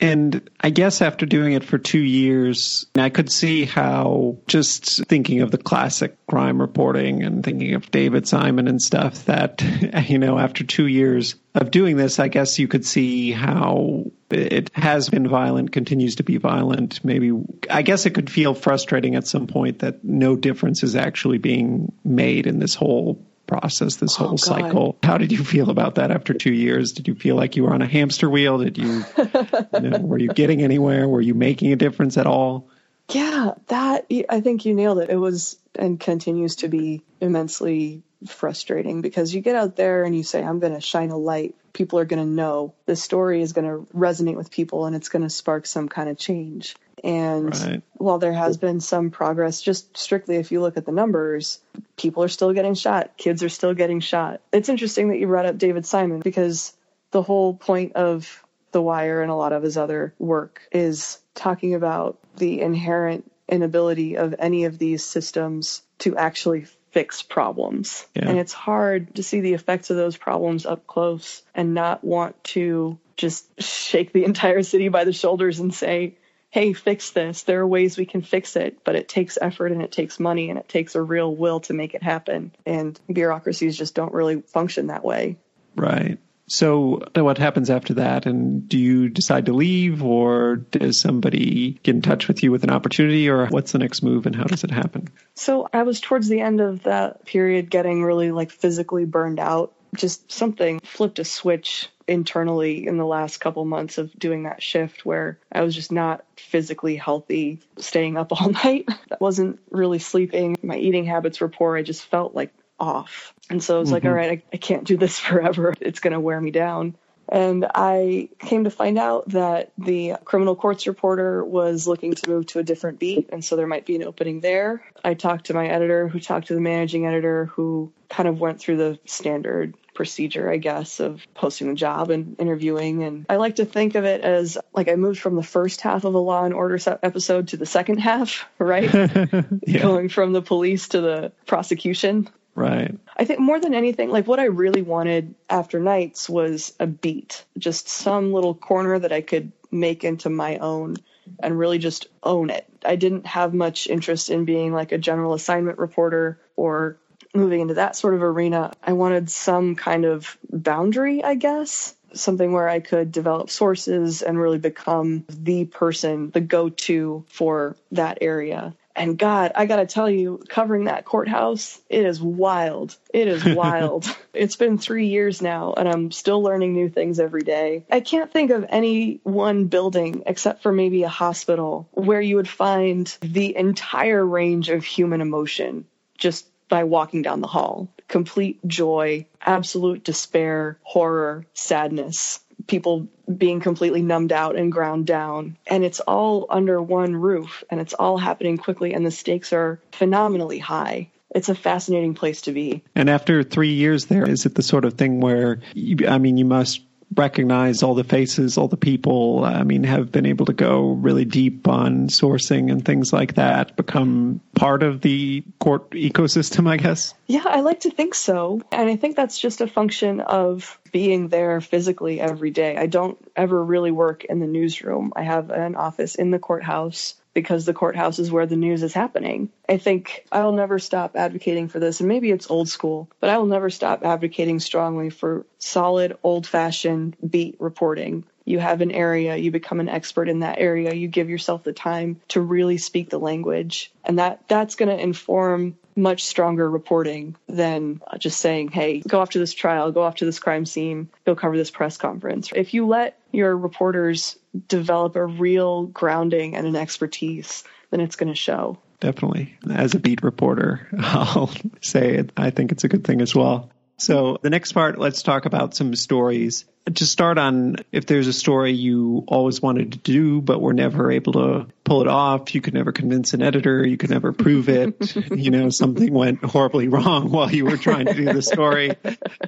And I guess after doing it for two years, I could see how just thinking of the classic crime reporting and thinking of David Simon and stuff that, [laughs] you know, after two years of doing this, I guess you could see how it has been violent, continues to be violent. Maybe, I guess it could feel frustrating at some point that no difference is actually being made in this whole process this oh, whole oh, cycle. How did you feel about that after two years? Did you feel like you were on a hamster wheel? Did you, [laughs] you know, were you getting anywhere? Were you making a difference at all? Yeah, that I think you nailed it. It was and continues to be immensely frustrating because you get out there and you say, I'm going to shine a light. People are going to know The story is going to resonate with people and it's going to spark some kind of change. And right. while there has been some progress, just strictly if you look at the numbers, people are still getting shot. Kids are still getting shot. It's interesting that you brought up David Simon because the whole point of The Wire and a lot of his other work is talking about the inherent inability of any of these systems to actually fix problems. Yeah. And it's hard to see the effects of those problems up close and not want to just shake the [laughs] entire city by the shoulders and say, hey, fix this. There are ways we can fix it, but it takes effort and it takes money and it takes a real will to make it happen. And bureaucracies just don't really function that way. Right. So, what happens after that? And do you decide to leave, or does somebody get in touch with you with an opportunity, or what's the next move and how does it happen? So, I was towards the end of that period getting really like physically burned out. Just something flipped a switch internally in the last couple months of doing that shift where I was just not physically healthy, staying up all [laughs] night. I wasn't really sleeping. My eating habits were poor. I just felt like off. And so I was mm-hmm. like, all right, I, I can't do this [laughs] forever. It's going to wear me down. And I came to find out that the criminal courts reporter was looking to move to a different beat. And so there might be an opening there. I talked to my editor, who talked to the managing editor, who kind of went through the standard procedure, I guess, of posting the job and interviewing. And I like to think of it as like I moved from the first half of a Law and Order episode to the second half, [laughs] right? [laughs] yeah. Going from the police to the prosecution. Right. I think more than anything, like what I really wanted after nights was a beat, just some little corner that I could make into my own and really just own it. I didn't have much interest in being like a general assignment reporter or moving into that sort of arena. I wanted some kind of boundary, I guess. Something where I could develop sources and really become the person, the go to for that area. And God, I got to tell you, covering that courthouse, it is wild. It is [laughs] wild. it's been three years now, and I'm still learning new things every day. I can't think of any one building, except for maybe a hospital, where you would find the entire range of human emotion just by walking down the hall. Complete joy, absolute despair, horror, sadness, people being completely numbed out and ground down. And it's all under one roof and it's all happening quickly and the stakes are phenomenally high. It's a fascinating place to be. And after three years there, is it the sort of thing where, you, I mean, you must recognize all the faces, all the people. I mean, have been able to go really deep on sourcing and things like that, become part of the court ecosystem, I guess? Yeah, I like to think so. And I think that's just a function of being there physically every day. I don't ever really work in the newsroom. I have an office in the courthouse because the courthouse is where the news is happening. I think I will never stop advocating for this, and maybe it's old school, but I will never stop advocating strongly for solid, old fashioned beat reporting. You have an area, you become an expert in that area, you give yourself the time to really speak the language, and that that's going to inform much stronger reporting than just saying, hey, go off to this trial, go off to this crime scene, go cover this press conference. If you let your reporters develop a real grounding and an expertise, then it's going to show. Definitely. As a beat reporter, [laughs] I'll say it. I think it's a good thing as well. So the next part, let's talk about some stories. To start on, if there's a story you always wanted to do, but were never able to pull it off, you could never convince an editor, you could never prove it, [laughs] you know, something went horribly [laughs] wrong while you were trying to do the story.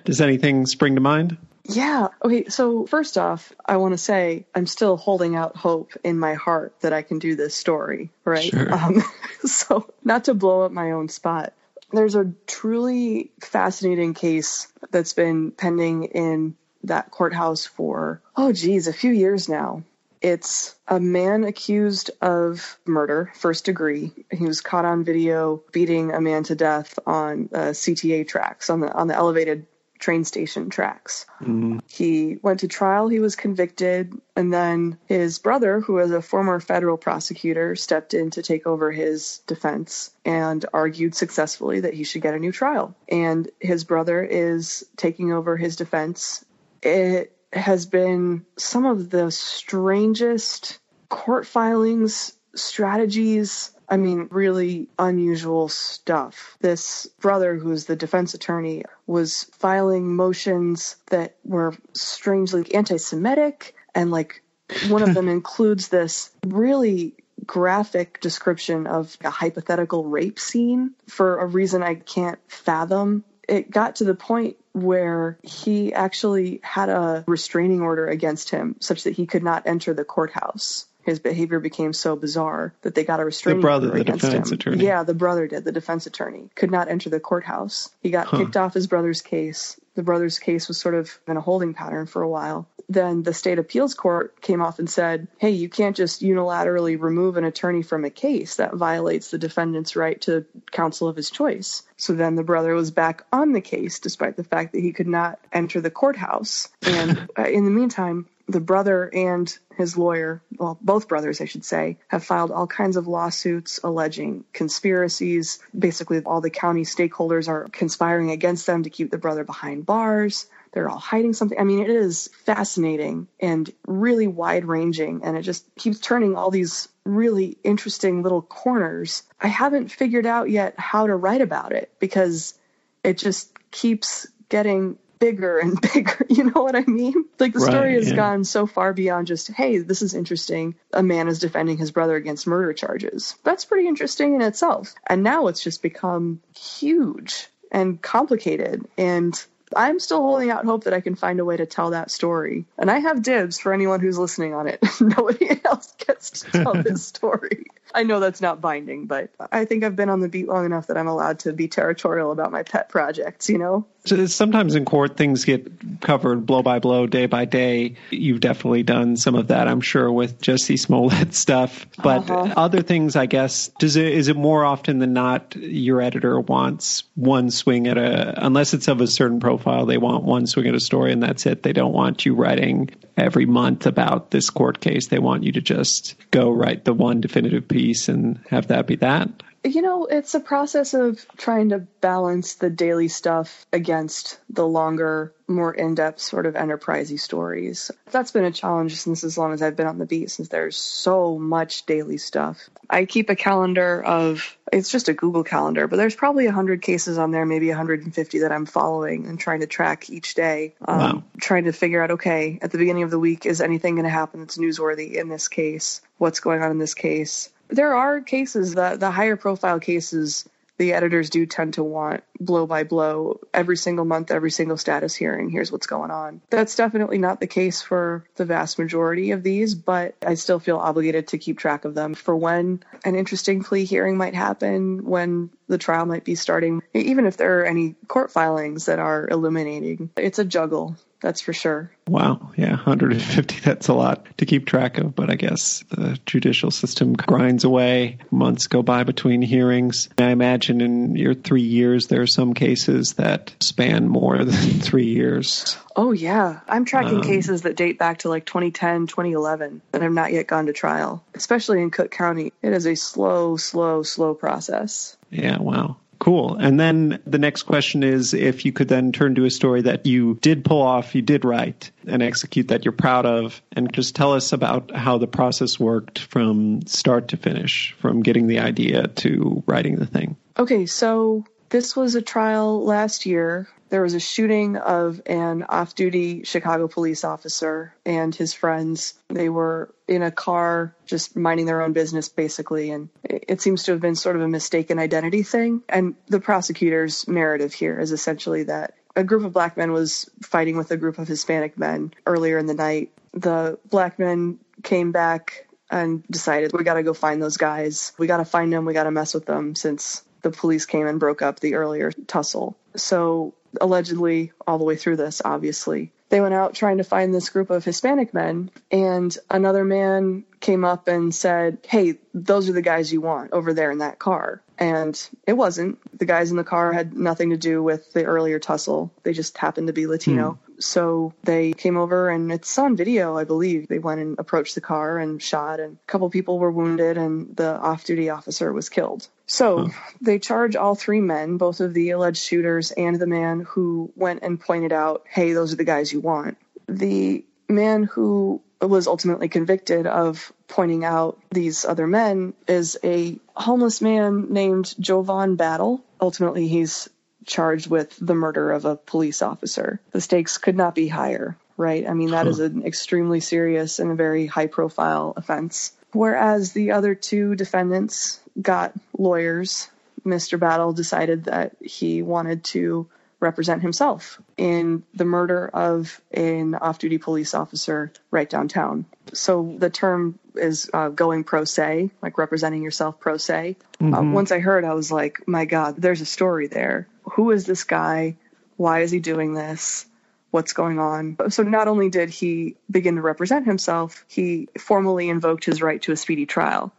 Does anything spring to mind? Yeah. Okay. So, first off, I want to say I'm still holding out hope in my heart that I can do this story, right? Sure. Um, [laughs] so, not to blow up my own spot, there's a truly fascinating case that's been pending in that courthouse for, oh, geez, a few years now. It's a man accused of murder, first degree. He was caught on video beating a man to death on uh, CTA tracks on the on the elevated train station tracks. Mm-hmm. He went to trial, he was convicted, and then his brother, who was a former federal prosecutor, stepped in to take over his defense and argued successfully that he should get a new trial. And his brother is taking over his defense. It has been some of the strangest court filings, strategies, I mean, really unusual stuff. This brother, who's the defense attorney, was filing motions that were strangely anti Semitic, and like one of them [laughs] includes this really graphic description of a hypothetical rape scene for a reason I can't fathom. It got to the point where he actually had a restraining order against him such that he could not enter the courthouse his behavior became so bizarre that they got a restraining the brother, order the against defense him. Attorney. Yeah, the brother did. The defense attorney could not enter the courthouse. He got huh. kicked off his brother's case. The brother's case was sort of in a holding pattern for a while. Then the state appeals court came off and said, "Hey, you can't just unilaterally remove an attorney from a case. That violates the defendant's right to counsel of his choice." So then the brother was back on the case, despite the fact that he could not enter the courthouse. And [laughs] uh, in the meantime, the brother and his lawyer, well, both brothers, I should say, have filed all kinds of lawsuits alleging conspiracies. Basically, all the county stakeholders are conspiring against them to keep the brother behind bars. They're all hiding something. I mean, it is fascinating and really wide ranging, and it just keeps turning all these really interesting little corners. I haven't figured out yet how to write about it because it just keeps getting bigger and [laughs] bigger. You know what I mean? Like the story has yeah. gone so far beyond just, hey, this is interesting. A man is defending his brother against murder charges. That's pretty interesting in itself. And now it's just become huge and complicated. And I'm still holding out hope that I can find a way to tell that story. And I have dibs for anyone who's listening on it. [laughs] Nobody else gets to tell this [laughs] story. I know that's not binding, but I think I've been on the beat long enough that I'm allowed to be territorial about my pet projects, you know? Sometimes in court, things get covered blow by blow, day by day. You've definitely done some of that, I'm sure, with Jussie Smollett [laughs] stuff. But uh-huh. other things, I guess, does it, is it more often than not your editor wants one swing at a, unless it's of a certain profile, they want one swing at a story and that's it. They don't want you writing every month about this court case. They want you to just go write the one definitive piece and have that be that. You know, it's a process of trying to balance the daily stuff against the longer, more in depth, sort of enterprisey stories. That's been a challenge since as long as I've been on the beat, since there's so much daily stuff. I keep a calendar of, it's just a Google calendar, but there's probably 100 cases on there, maybe 150 that I'm following and trying to track each day. Um, wow. Trying to figure out, okay, at the beginning of the week, is anything going to happen that's newsworthy in this case? What's going on in this case? There are cases that the higher profile cases the editors do tend to want blow by blow every single month, every single status hearing. Here's what's going on. That's definitely not the case for the vast majority of these, but I still feel obligated to keep track of them for when an interesting plea hearing might happen, when the trial might be starting, even if there are any court filings that are illuminating. It's a juggle that's for sure. Wow. Yeah, 150. That's a lot to keep track of, but I guess the judicial system grinds away. Months go by between hearings. I imagine in your three years, there are some cases that span more [laughs] than three years. Oh, yeah. I'm tracking um, cases that date back to like 2010, 2011 that have not yet gone to trial, especially in Cook County. It is a slow, slow, slow process. Yeah, wow. Cool. And then the next question is if you could then turn to a story that you did pull off, you did write and execute that you're proud of, and just tell us about how the process worked from start to finish, from getting the idea to writing the thing. Okay, so this was a trial last year there was a shooting of an off duty Chicago police officer and his friends. They were in a car just minding their own business, basically. And it seems to have been sort of a mistaken identity thing. And the prosecutor's narrative here is essentially that a group of black men was fighting with a group of Hispanic men earlier in the night. The black men came back and decided we got to go find those guys. We got to find them. We got to mess with them since the police came and broke up the earlier tussle. So allegedly all the way through this, obviously. they went out trying to find this group of Hispanic men, and another man came up and said, Hey, those are the guys you want over there in that car. And it wasn't. The guys in the car had nothing to do with the earlier tussle. They just happened to be Latino. Hmm. So they came over and it's on video, I believe. They went and approached the car and shot, and a couple people were wounded, and the off duty officer was killed. So huh. they charge all three men, both of the alleged shooters and the man who went and pointed out, hey, those are the guys you want. The man who was ultimately convicted of pointing out these other men is a homeless man named Jovan Battle. Ultimately, he's charged with the murder of a police officer. The stakes could not be higher, right? I mean, that huh. is an extremely serious and a very high profile offense. Whereas the other two defendants got lawyers, Mr. Battle decided that he wanted to represent himself in the murder of an off duty police officer right downtown. So the term is uh, going pro se, like representing yourself pro se. Uh, mm-hmm. Uh, once I heard, I was like, my God, there's a story there. Who is this guy? Why is he doing this? What's going on? So, not only did he begin to represent himself, he formally invoked his right to a speedy trial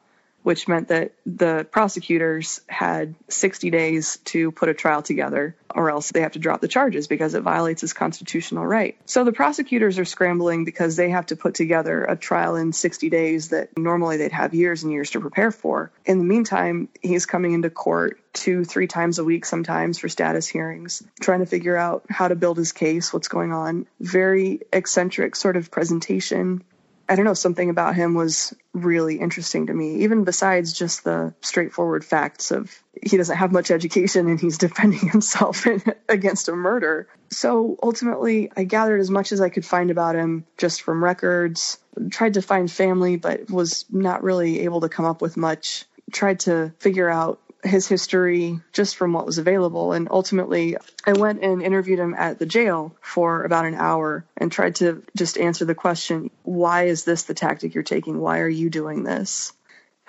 which meant that the prosecutors had 60 days to put a trial together, or else they have to drop the charges because it violates his constitutional right. So the prosecutors are scrambling because they have to put together a trial in 60 days that normally they'd have years and years to prepare for. In the meantime, he's coming into court two, three times a week sometimes for status hearings, trying to figure out how to build his case, what's going on. Very eccentric sort of presentation I don't know, something about him was really interesting to me, even besides just the straightforward facts of he doesn't have much education and he's [laughs] defending himself against a murder. So ultimately, I gathered as much as I could find about him just from records, tried to find family, but was not really able to come up with much. Tried to figure out his history just from what was available. And ultimately, I went and interviewed him at the jail for about an hour and tried to just answer the question why is this the tactic you're taking? Why are you doing this?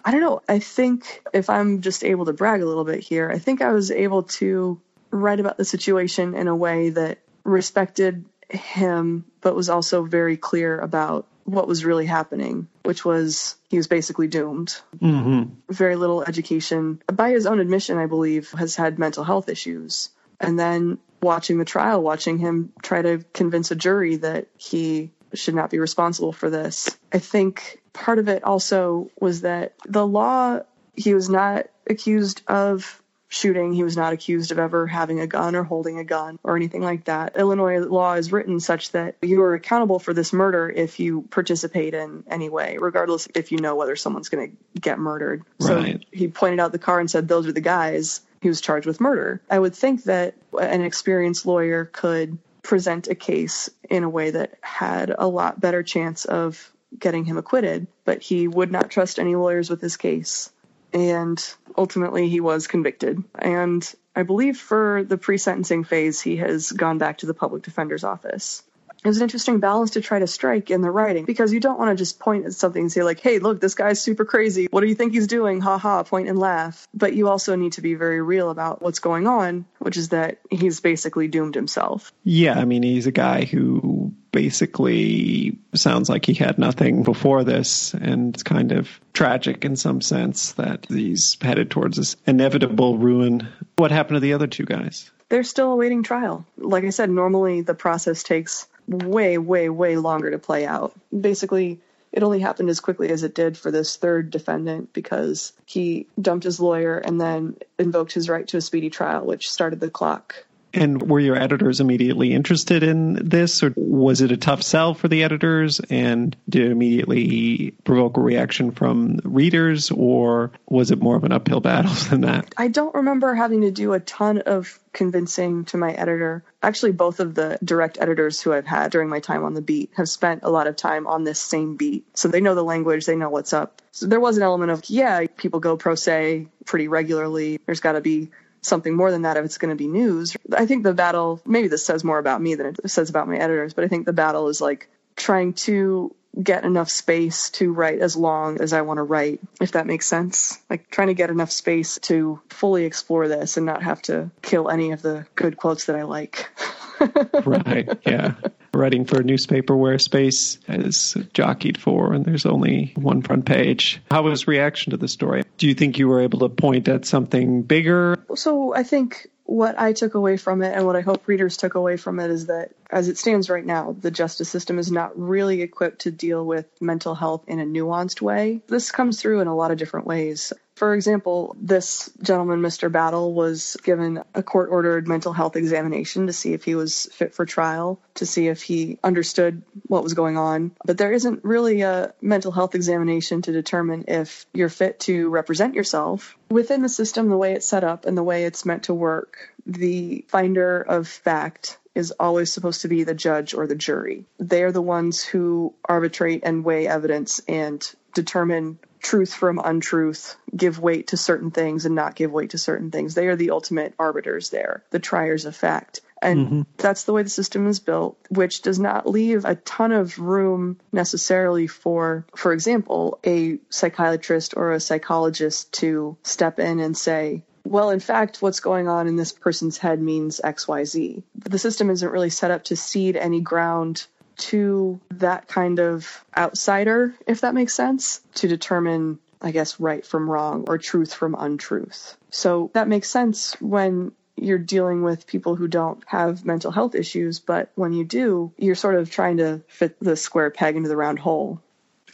I don't know. I think if I'm just able to brag a little bit here, I think I was able to write about the situation in a way that respected him, but was also very clear about what was really happening, which was he was basically doomed. Mm-hmm. Very little education. By his own admission, I believe, has had mental health issues. And then watching the trial, watching him try to convince a jury that he should not be responsible for this. I think part of it also was that the law, he was not accused of shooting. He was not accused of ever having a gun or holding a gun or anything like that. Illinois law is written such that you are accountable for this murder if you participate in any way, regardless if you know whether someone's going to get murdered. Right. So he pointed out the car and said, Those are the guys. He was charged with murder. I would think that an experienced lawyer could present a case in a way that had a lot better chance of getting him acquitted, but he would not trust any lawyers with his case and ultimately he was convicted. And I believe for the pre sentencing phase, he has gone back to the public defender's office. It was an interesting balance to try to strike in the writing because you don't want to just point at something and say, like, hey, look, this guy's super crazy. What do you think he's doing? Ha ha, point and laugh. But you also need to be very real about what's going on, which is that he's basically doomed himself. Yeah, I mean, he's a guy who basically sounds like he had nothing before this, and it's kind of tragic in some sense that he's headed towards this inevitable ruin. What happened to the other two guys? They're still awaiting trial. Like I said, normally the process takes way, way, way longer to play out. Basically, it only happened as quickly as it did for this third defendant because he dumped his lawyer and then invoked his right to a speedy trial, which started the clock and were your editors immediately interested in this, or was it a tough sell for the editors? And did it immediately provoke a reaction from readers, or was it more of an uphill battle [laughs] than that? I don't remember having to do a ton of convincing to my editor. Actually, both of the direct editors who I've had during my time on the beat have spent a lot of time on this same beat. So they know the language, they know what's up. So there was an element of, yeah, people go pro se pretty regularly. There's got to be something more than that if it's going to be news. I think the battle, maybe this says more about me than it says about my editors, but I think the battle is like trying to get enough space to write as long as I want to write, if that makes sense. Like trying to get enough space to fully explore this and not have to kill any of the good quotes that I like. [laughs] right. Yeah. Writing for a newspaper where space is jockeyed for and there's only one front page. How was reaction to the story? Do you think you were able to point at something bigger? So I think what I took away from it and what I hope readers took away from it is that as it stands right now, the justice system is not really equipped to deal with mental health in a nuanced way. This comes through in a lot of different ways. For example, this gentleman, Mr. Battle, was given a court ordered mental health examination to see if he was fit for trial, to see if he understood what was going on. But there isn't really a mental health examination to determine if you're fit to represent yourself. Within the system, the way it's set up and the way it's meant to work, the finder of fact is always supposed to be the judge or the jury. They are the ones who arbitrate and weigh evidence and determine truth from untruth, give weight to certain things and not give weight to certain things. They are the ultimate arbiters there, the triers of fact. And mm-hmm. that's the way the system is built, which does not leave a ton of room necessarily for, for example, a psychiatrist or a psychologist to step in and say, well, in fact, what's going on in this person's head means XYZ. The system isn't really set up to cede any ground to that kind of outsider, if that makes sense, to determine, I guess, right from wrong or truth from untruth. So that makes sense when you're dealing with people who don't have mental health issues, but when you do, you're sort of trying to fit the square peg into the round hole.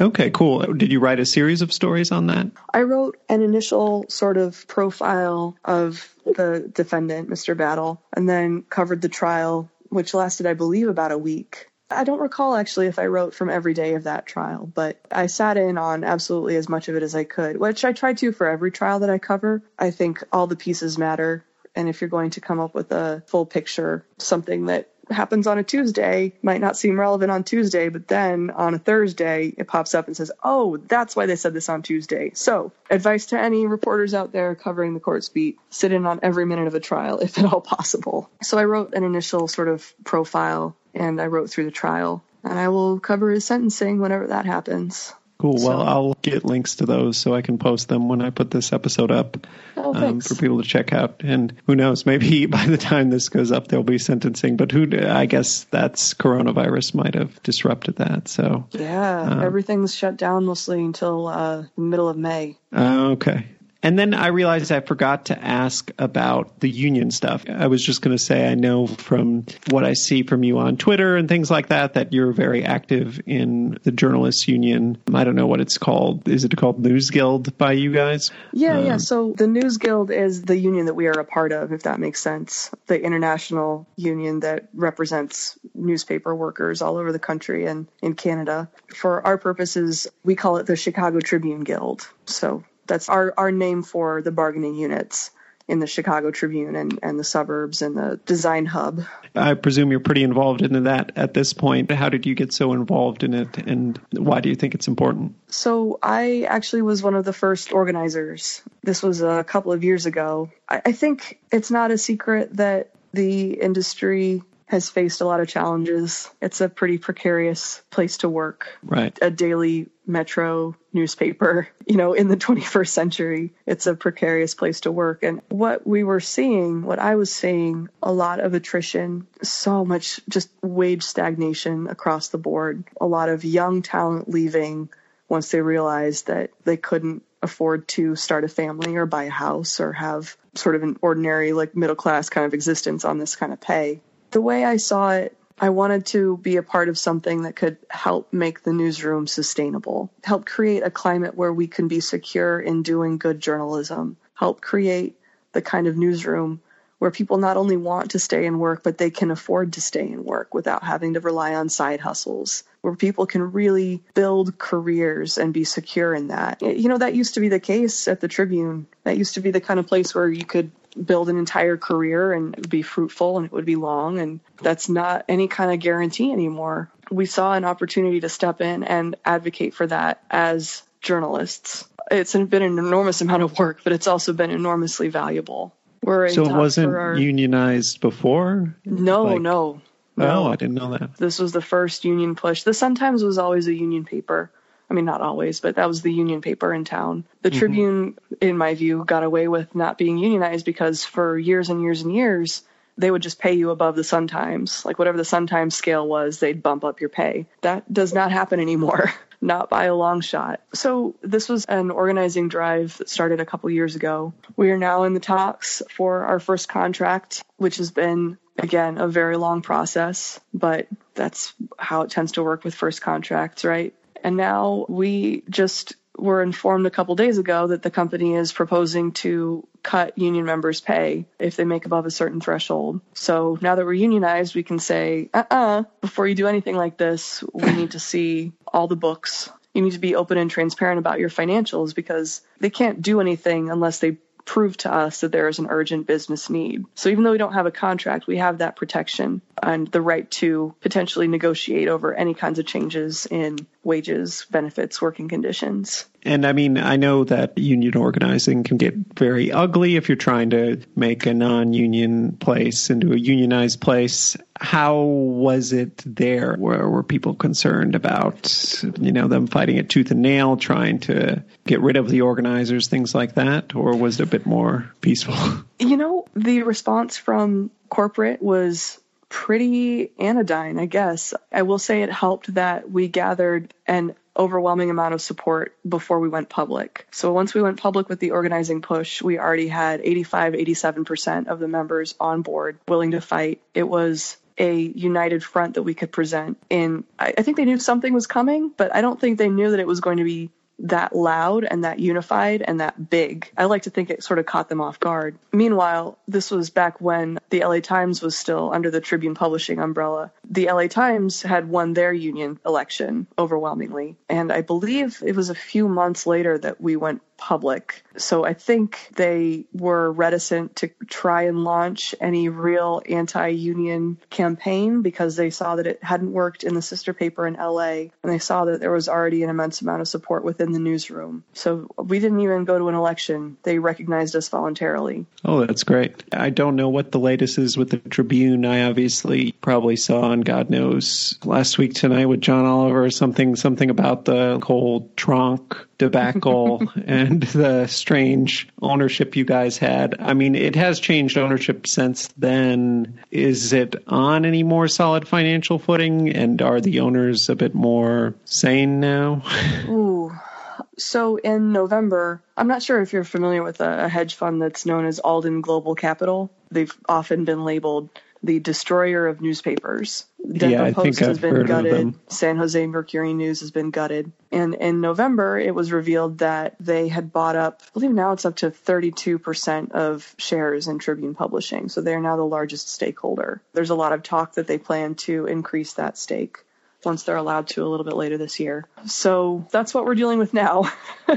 Okay, cool. Did you write a series of stories on that? I wrote an initial sort of profile of the defendant, Mr. Battle, and then covered the trial, which lasted, I believe, about a week. I don't recall actually if I wrote from every day of that trial, but I sat in on absolutely as much of it as I could, which I try to for every trial that I cover. I think all the pieces matter. And if you're going to come up with a full picture, something that happens on a Tuesday might not seem relevant on Tuesday, but then on a Thursday, it pops up and says, Oh, that's why they said this on Tuesday. So, advice to any reporters out there covering the court's beat sit in on every minute of a trial [laughs] if at all possible. So, I wrote an initial sort of profile and I wrote through the trial. And I will cover his sentencing whenever that happens. Cool. Well, I'll get links to those so I can post them when I put this episode up oh, um, for people to check out. And who knows, maybe [laughs] by the time this goes up, there'll be sentencing. But who? I guess that's coronavirus might have disrupted that. So yeah, um, everything's shut down mostly until uh, the middle of May. Uh, okay. And then I realized I forgot to ask about the union stuff. I was just going to say, I know from what I see from you on Twitter and things like that, that you're very active in the journalists union. I don't know what it's called. Is it called News Guild by you guys? Yeah, um, yeah. So the News Guild is the union that we are a part of, if that makes sense. The international union that represents newspaper workers all over the country and in Canada. For our purposes, we call it the Chicago Tribune Guild. So that's our, our name for the bargaining units in the Chicago Tribune and, and the suburbs and the design hub. I presume you're pretty involved in that at this point. How did you get so involved in it and why do you think it's important? So, I actually was one of the first organizers. This was a couple of years ago. I, I think it's not a secret that the industry has faced a lot of challenges. It's a pretty precarious place to work. Right. A daily metro newspaper, you know, in the [laughs] 21st century, it's a precarious place to work. And what we were seeing, what I was seeing, a lot of attrition, so much just wage stagnation across the board, a lot of young talent leaving once they realized that they couldn't afford to start a family or buy a house or have sort of an ordinary like middle class kind of existence on this kind of pay the way I saw it, I wanted to be a part of something that could help make the newsroom sustainable, help create a climate where we can be secure in doing good journalism, help create the kind of newsroom where people not only want to stay and work, but they can afford to stay and work without having to rely on side hustles, where people can really build careers and be secure in that. You know, that used to be the case at the Tribune. That used to be the kind of place where you could build an entire career and be fruitful and it would be long. And that's not any kind of guarantee anymore. We saw an opportunity to step in and advocate for that as journalists. It's been an enormous amount of work, but it's also been enormously valuable. We're so it wasn't our... unionized before? No, like... no. No. Oh, I didn't know that. This was the first union push. The Sun Times was always a union paper. I mean, not always, but that was the union paper in town. The mm-hmm. Tribune, in my view, got away with not being unionized because for years and years and years, they would just pay you above the Sun Times. Like whatever the Sun Times scale was, they'd bump up your pay. That does not happen anymore. [laughs] not by a long shot. So this was an organizing drive that started a couple years ago. We are now in the talks for our first contract, which has been again a very long process, but that's how it tends to work with first contracts, right? And now we just were informed a couple days ago that the company is proposing to cut union members' pay if they make above a certain threshold. So now that we're unionized, we can say, uh uh-uh, uh, before you do anything like this, we need to see all the books. You need to be open and transparent about your financials because they can't do anything unless they prove to us that there is an urgent business need. So even though we don't have a contract, we have that protection and the right to potentially negotiate over any kinds of changes in wages, benefits, working conditions. And I mean, I know that union organizing can get very ugly if you're trying to make a non union place into a unionized place. How was it there? Were, were people concerned about, you know, them fighting it tooth and nail, trying to get rid of the organizers, things like that? Or was it a bit more peaceful? [laughs] You know, the response from corporate was pretty anodyne, I guess. I will say it helped that we gathered an overwhelming amount of support before we went public. So once we went public with the organizing push, we already had 85, 87% of the members on board willing to fight. It was a united front that we could present. And I, I think they knew something was coming, but I don't think they knew that it was going to be that loud and that unified and that big. I like to think it sort of caught them off guard. Meanwhile, this was back when the LA Times was still under the Tribune Publishing umbrella. The LA Times had won their union election overwhelmingly. And I believe it was a few months later that we went public. So I think they were reticent to try and launch any real anti union campaign because they saw that it hadn't worked in the sister paper in LA and they saw that there was already an immense amount of support within the newsroom. So we didn't even go to an election. They recognized us voluntarily. Oh, that's great. I don't know what the latest is with the Tribune. I obviously probably saw on God knows last week tonight with John Oliver something something about the cold tronc debacle [laughs] and the strange ownership you guys had. I mean, it has changed ownership since then. Is it on any more solid financial footing? And are the owners a bit more sane now? [laughs] Ooh. So in November, I'm not sure if you're familiar with a, a hedge fund that's known as Alden Global Capital. They've often been labeled the destroyer of newspapers. Denver yeah, I Post has been gutted. San Jose Mercury News has been gutted. And in November, it was revealed that they had bought up, I believe now it's up to 32% of shares in Tribune Publishing. So they're now the largest stakeholder. There's a lot of talk that they plan to increase that stake once they're allowed to a little bit later this year. So that's what we're dealing with now. [laughs]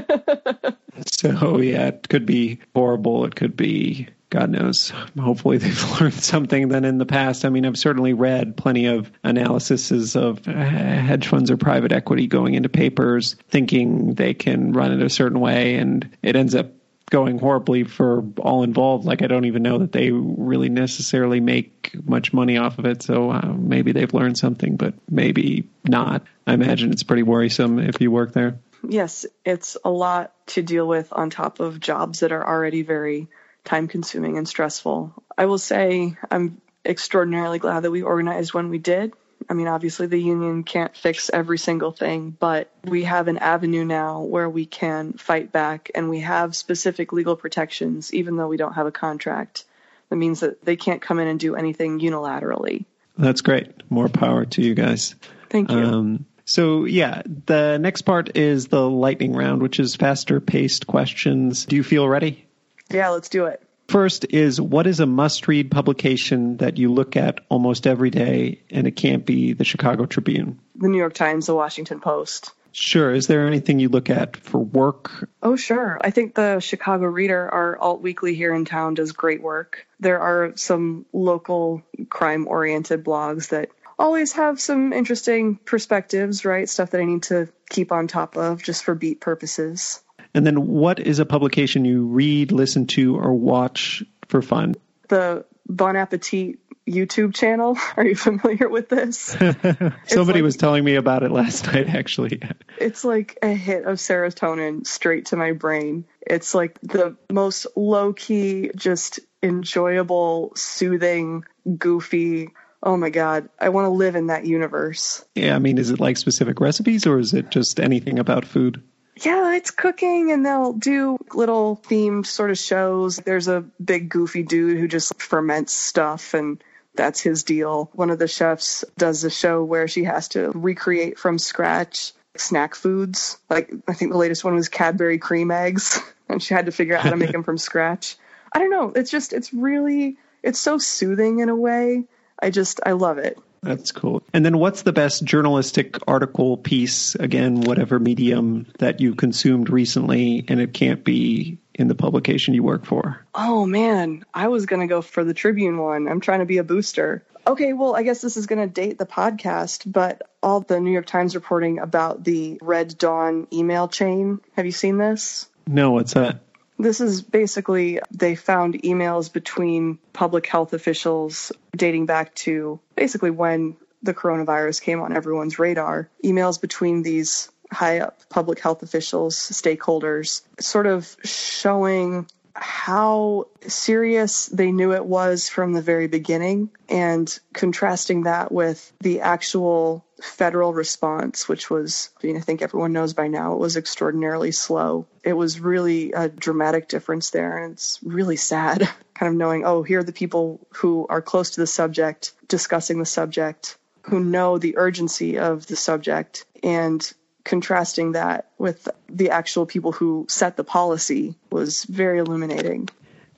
so, yeah, it could be horrible. It could be God knows. Hopefully, they've [laughs] learned something than in the past. I mean, I've certainly read plenty of analyses of uh, hedge funds or private equity going into papers thinking they can run it a certain way, and it ends up going horribly for all involved. Like, I don't even know that they really necessarily make much money off of it. So uh, maybe they've learned something, but maybe not. I imagine it's pretty worrisome if you work there. Yes, it's a lot to deal with on top of jobs that are already very time consuming and stressful. I will say I'm extraordinarily glad that we organized when we did. I mean, obviously, the union can't fix every single thing, but we have an avenue now where we can fight back and we have specific legal protections, even though we don't have a contract. That means that they can't come in and do anything unilaterally. That's great. More power to you guys. Thank you. Um, so, yeah, the next part is the lightning round, which is faster paced questions. Do you feel ready? Yeah, let's do it. First is what is a must read publication that you look at almost every day and it can't be the Chicago Tribune? The New York Times, the Washington Post. Sure. Is there anything you look at for work? Oh, sure. I think the Chicago Reader, our alt weekly here in town, does great work. There are some local crime oriented blogs that always have some interesting perspectives, right? Stuff that I need to keep on top of just for beat purposes. And then what is a publication you read, listen to, or watch for fun? The Bon Appetit YouTube channel. [laughs] Are you familiar with this? [laughs] Somebody like- was telling me about it last [laughs] night, actually. It's like a hit of serotonin straight to my brain. It's like the most low key, just enjoyable, soothing, goofy. Oh my God. I want to live in that universe. Yeah, I mean, is it like specific recipes or is it just anything about food? Yeah, it's cooking and they'll do little themed sort of shows. There's a big goofy dude who just ferments stuff and that's his deal. One of the chefs does a show where she has to recreate from scratch snack foods. Like I think the latest one was Cadbury cream eggs [laughs] and she had to figure out how to make them from scratch. I don't know. It's just it's really it's so soothing in a way. I just I love it. That's cool. And then what's the best journalistic article piece, again, whatever medium that you consumed recently, and it can't be in the publication you work for? Oh man, I was going to go for the Tribune one. I'm trying to be a booster. Okay, well, I guess this is going to date the podcast, but all the New York Times reporting about the Red Dawn email chain. Have you seen this? No, what's that? This is basically they found emails between public health officials dating back to basically when the coronavirus came on everyone's radar. Emails between these high up public health officials, stakeholders, sort of showing how serious they knew it was from the very beginning and contrasting that with the actual federal response, which was, I, mean, I think everyone knows by now, it was extraordinarily slow. It was really a dramatic difference there, and it's really sad [laughs] kind of knowing, oh, here are the people who are close to the subject discussing the subject, who know the urgency of the subject, and contrasting that with the actual people who set the policy was very illuminating.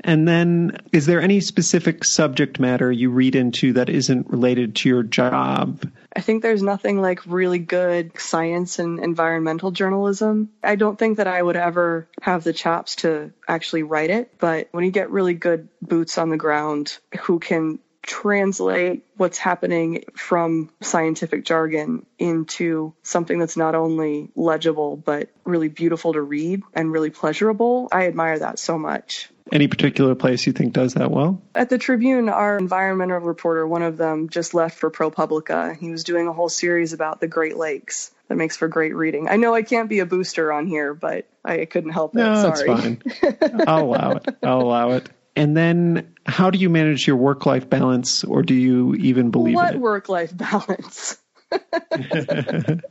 And then, is there any specific subject matter you read into that isn't related to your job? I think there's nothing like really good science and environmental journalism. I don't think that I would ever have the chops to actually write it, but when you get really good boots on the ground who can translate what's happening from scientific jargon into something that's not only legible but really beautiful to read and really pleasurable, I admire that so much. Any particular place you think does that well? At the Tribune, our environmental reporter, one of them, just left for ProPublica. He was doing a whole series about the Great Lakes. That makes for great reading. I know I can't be a booster on here, but I couldn't help it. No, Sorry. it's fine. I'll allow it. I'll allow it. And then, how do you manage your work life balance, or do you even believe what work life [laughs] balance? [laughs]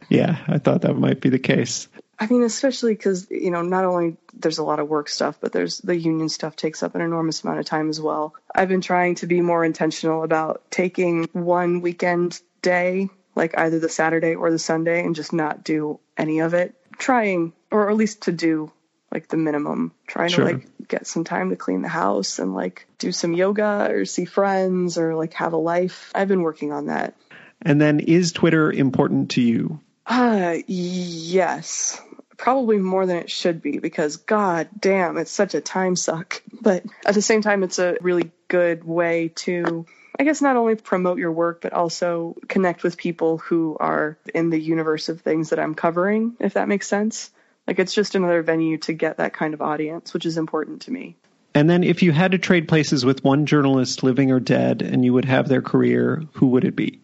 yeah, I thought that might be the case. I mean, especially because, you know, not only there's a lot of work stuff, but there's the union stuff takes up an enormous amount of time as well. I've been trying to be more intentional about taking one weekend day, like either the Saturday or the Sunday, and just not do any of it. Trying, or at least to do like the minimum, trying Sure. to like get some time to clean the house and like do some yoga or see friends or like have a life. I've been working on that. And then, is Twitter important to you? Uh, yes. Probably more than it should be because god damn, it's such a time suck. But at the same time, it's a really good way to, I guess, not only promote your work, but also connect with people who are in the universe of things that I'm covering, if that makes sense. Like, it's just another venue to get that kind of audience, which is important to me. And then, if you had to trade places with one journalist, living or dead, and you would have their career, who would it be?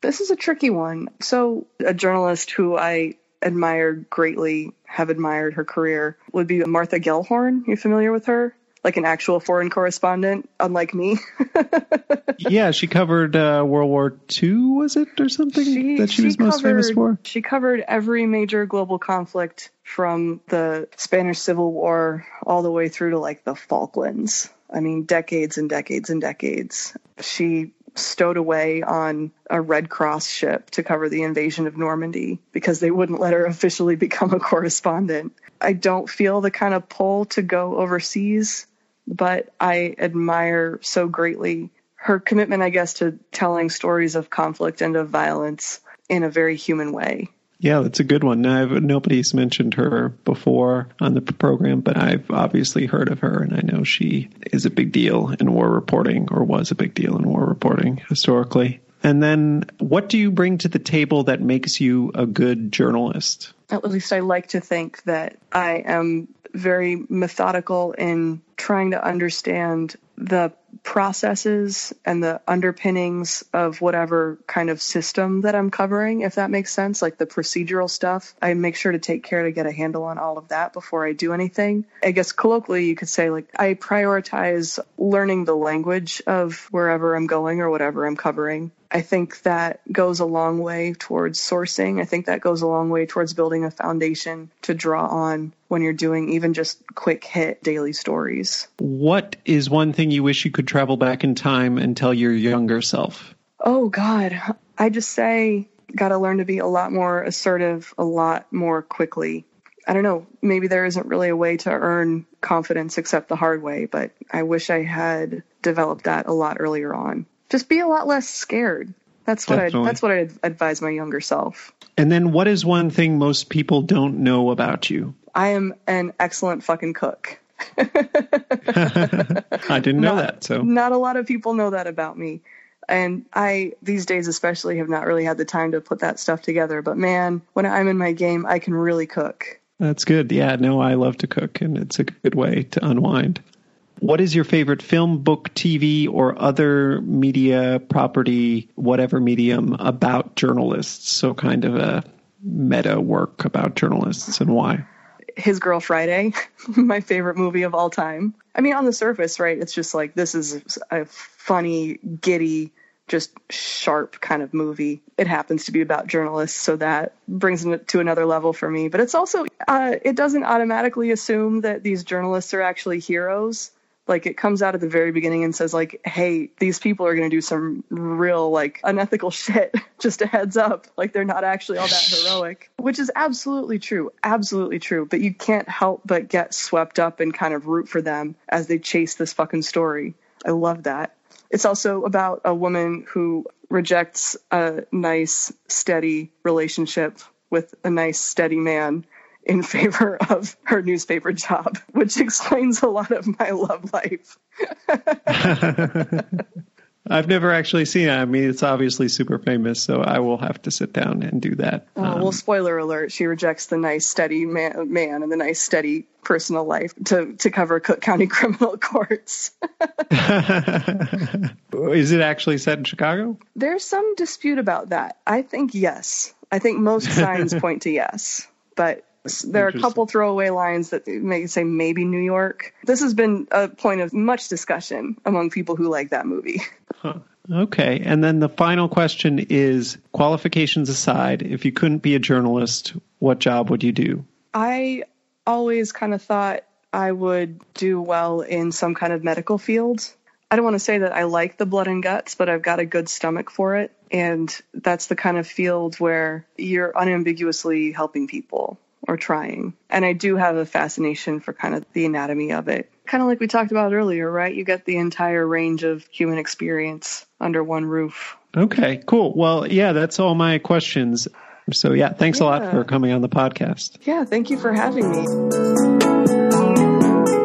This is a tricky one. So, a journalist who I admire greatly, have admired her career, would be Martha Gellhorn. You familiar with her? Like an actual foreign correspondent, unlike me. [laughs] yeah, she covered uh, World War II, was it, or something that she, was most famous for? She covered every major global conflict from the Spanish Civil War all the way through to like the Falklands. I mean, decades and decades and decades. She stowed away on a Red Cross ship to cover the invasion of Normandy because they wouldn't let her officially become a correspondent. I don't feel the kind of pull to go overseas, but I admire so greatly her commitment, I guess, to telling stories of conflict and of violence in a very human way. Yeah, that's a good one. I've, nobody's mentioned her before on the program, but I've obviously heard of her, and I know she is a big deal in war reporting, or was a big deal in war reporting historically. And then, what do you bring to the table that makes you a good journalist? At least I like to think that I am very methodical in trying to understand the processes and the underpinnings of whatever kind of system that I'm covering, if that makes sense, like the procedural stuff. I make sure to take care to get a handle on all of that before I do anything. I guess colloquially, you could say, like, I prioritize learning the language of wherever I'm going or whatever I'm covering. I think that goes a long way towards sourcing. I think that goes a long way towards building a foundation to draw on when you're doing even just quick hit daily stories. What is one thing you wish you could travel back in time and tell your younger self? Oh, God. I just say, got to learn to be a lot more assertive, a lot more quickly. I don't know, maybe there isn't really a way to earn confidence except the hard way, but I wish I had developed that a lot earlier on just be a lot less scared. That's what I that's what I'd advise my younger self. And then what is one thing most people don't know about you? I am an excellent fucking cook. [laughs] I didn't know that. So not a lot of people know that about me. And I these days especially have not really had the time to put that stuff together, but man, when I'm in my game, I can really cook. That's good. Yeah, no, I love to cook and it's a good way to unwind. What is your favorite film, book, TV, or other media property, whatever medium, about journalists? So, kind of a meta work about journalists and why? His Girl Friday, [laughs] my favorite movie of all time. I mean, on the surface, right? It's just like this is a funny, giddy, just sharp kind of movie. It happens to be about journalists, so that brings it to another level for me. But it's also, uh, it doesn't automatically assume that these journalists are actually heroes like it comes out at the very beginning and says like hey these people are going to do some real like unethical [laughs] shit. Just a heads up. Like they're not actually all that heroic. Which is absolutely true. Absolutely true. But you can't help but get swept up and kind of root for them as they chase this fucking story. I love that. It's also about a woman who rejects a nice steady relationship with a nice steady man in favor of her newspaper job, which explains a lot of my love life. [laughs] I've never actually seen it. I mean, it's obviously super famous, so I will have to sit down and do that. Oh, um, well, spoiler alert: she rejects the nice, steady man, man and the nice, steady personal life to to cover Cook County [laughs] criminal courts. [laughs] Is it actually set in Chicago? There's some dispute about that. I think yes. I think most signs point to yes, but there are a couple throwaway lines that may say maybe New York. This has been a point of much discussion among people who like that movie. Huh. Okay. And then the final question is qualifications aside, if you couldn't be a journalist, what job would you do? I always kind of thought I would do well in some kind of medical field. I don't want to say that I like the blood and guts, but I've got a good stomach for it. And that's the kind of field where you're unambiguously helping people or trying. And I do have a fascination for kind of the anatomy of it. Kind of like we talked about earlier, right? You get the entire range of human experience under one roof. Okay, cool. Well, yeah, that's all my questions. So, yeah, thanks yeah. a lot for coming on the podcast. Yeah, thank you for having me.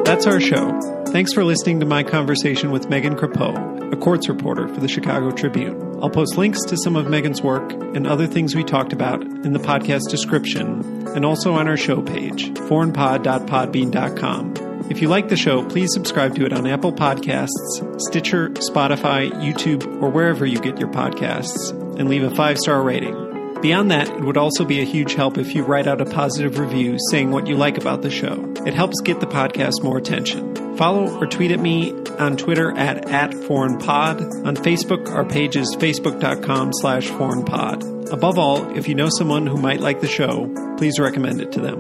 That's our show. Thanks for listening to my conversation with Megan Crepeau, a courts reporter for the Chicago Tribune. I'll post links to some of Megan's work and other things we talked about in the podcast description and also on our show page, foreignpod.podbean.com. If you like the show, please subscribe to it on Apple Podcasts, Stitcher, Spotify, YouTube, or wherever you get your podcasts, and leave a five star rating. Beyond that, it would also be a huge help if you write out a positive review saying what you like about the show. It helps get the podcast more attention. Follow or tweet at me on Twitter at, at foreignpod. On Facebook, our page is facebook.com slash foreignpod. Above all, if you know someone who might like the show, please recommend it to them.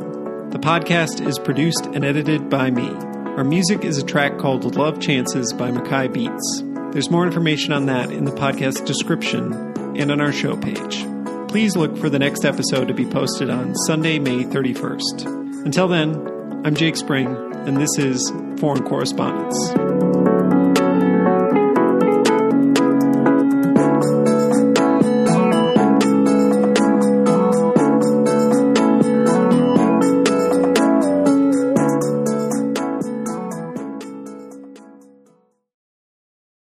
The podcast is produced and edited by me. Our music is a track called Love Chances by Mackay Beats. There's more information on that in the podcast description and on our show page. Please look for the next episode to be posted on Sunday, May 31st. Until then, I'm Jake Spring, and this is Foreign Correspondence.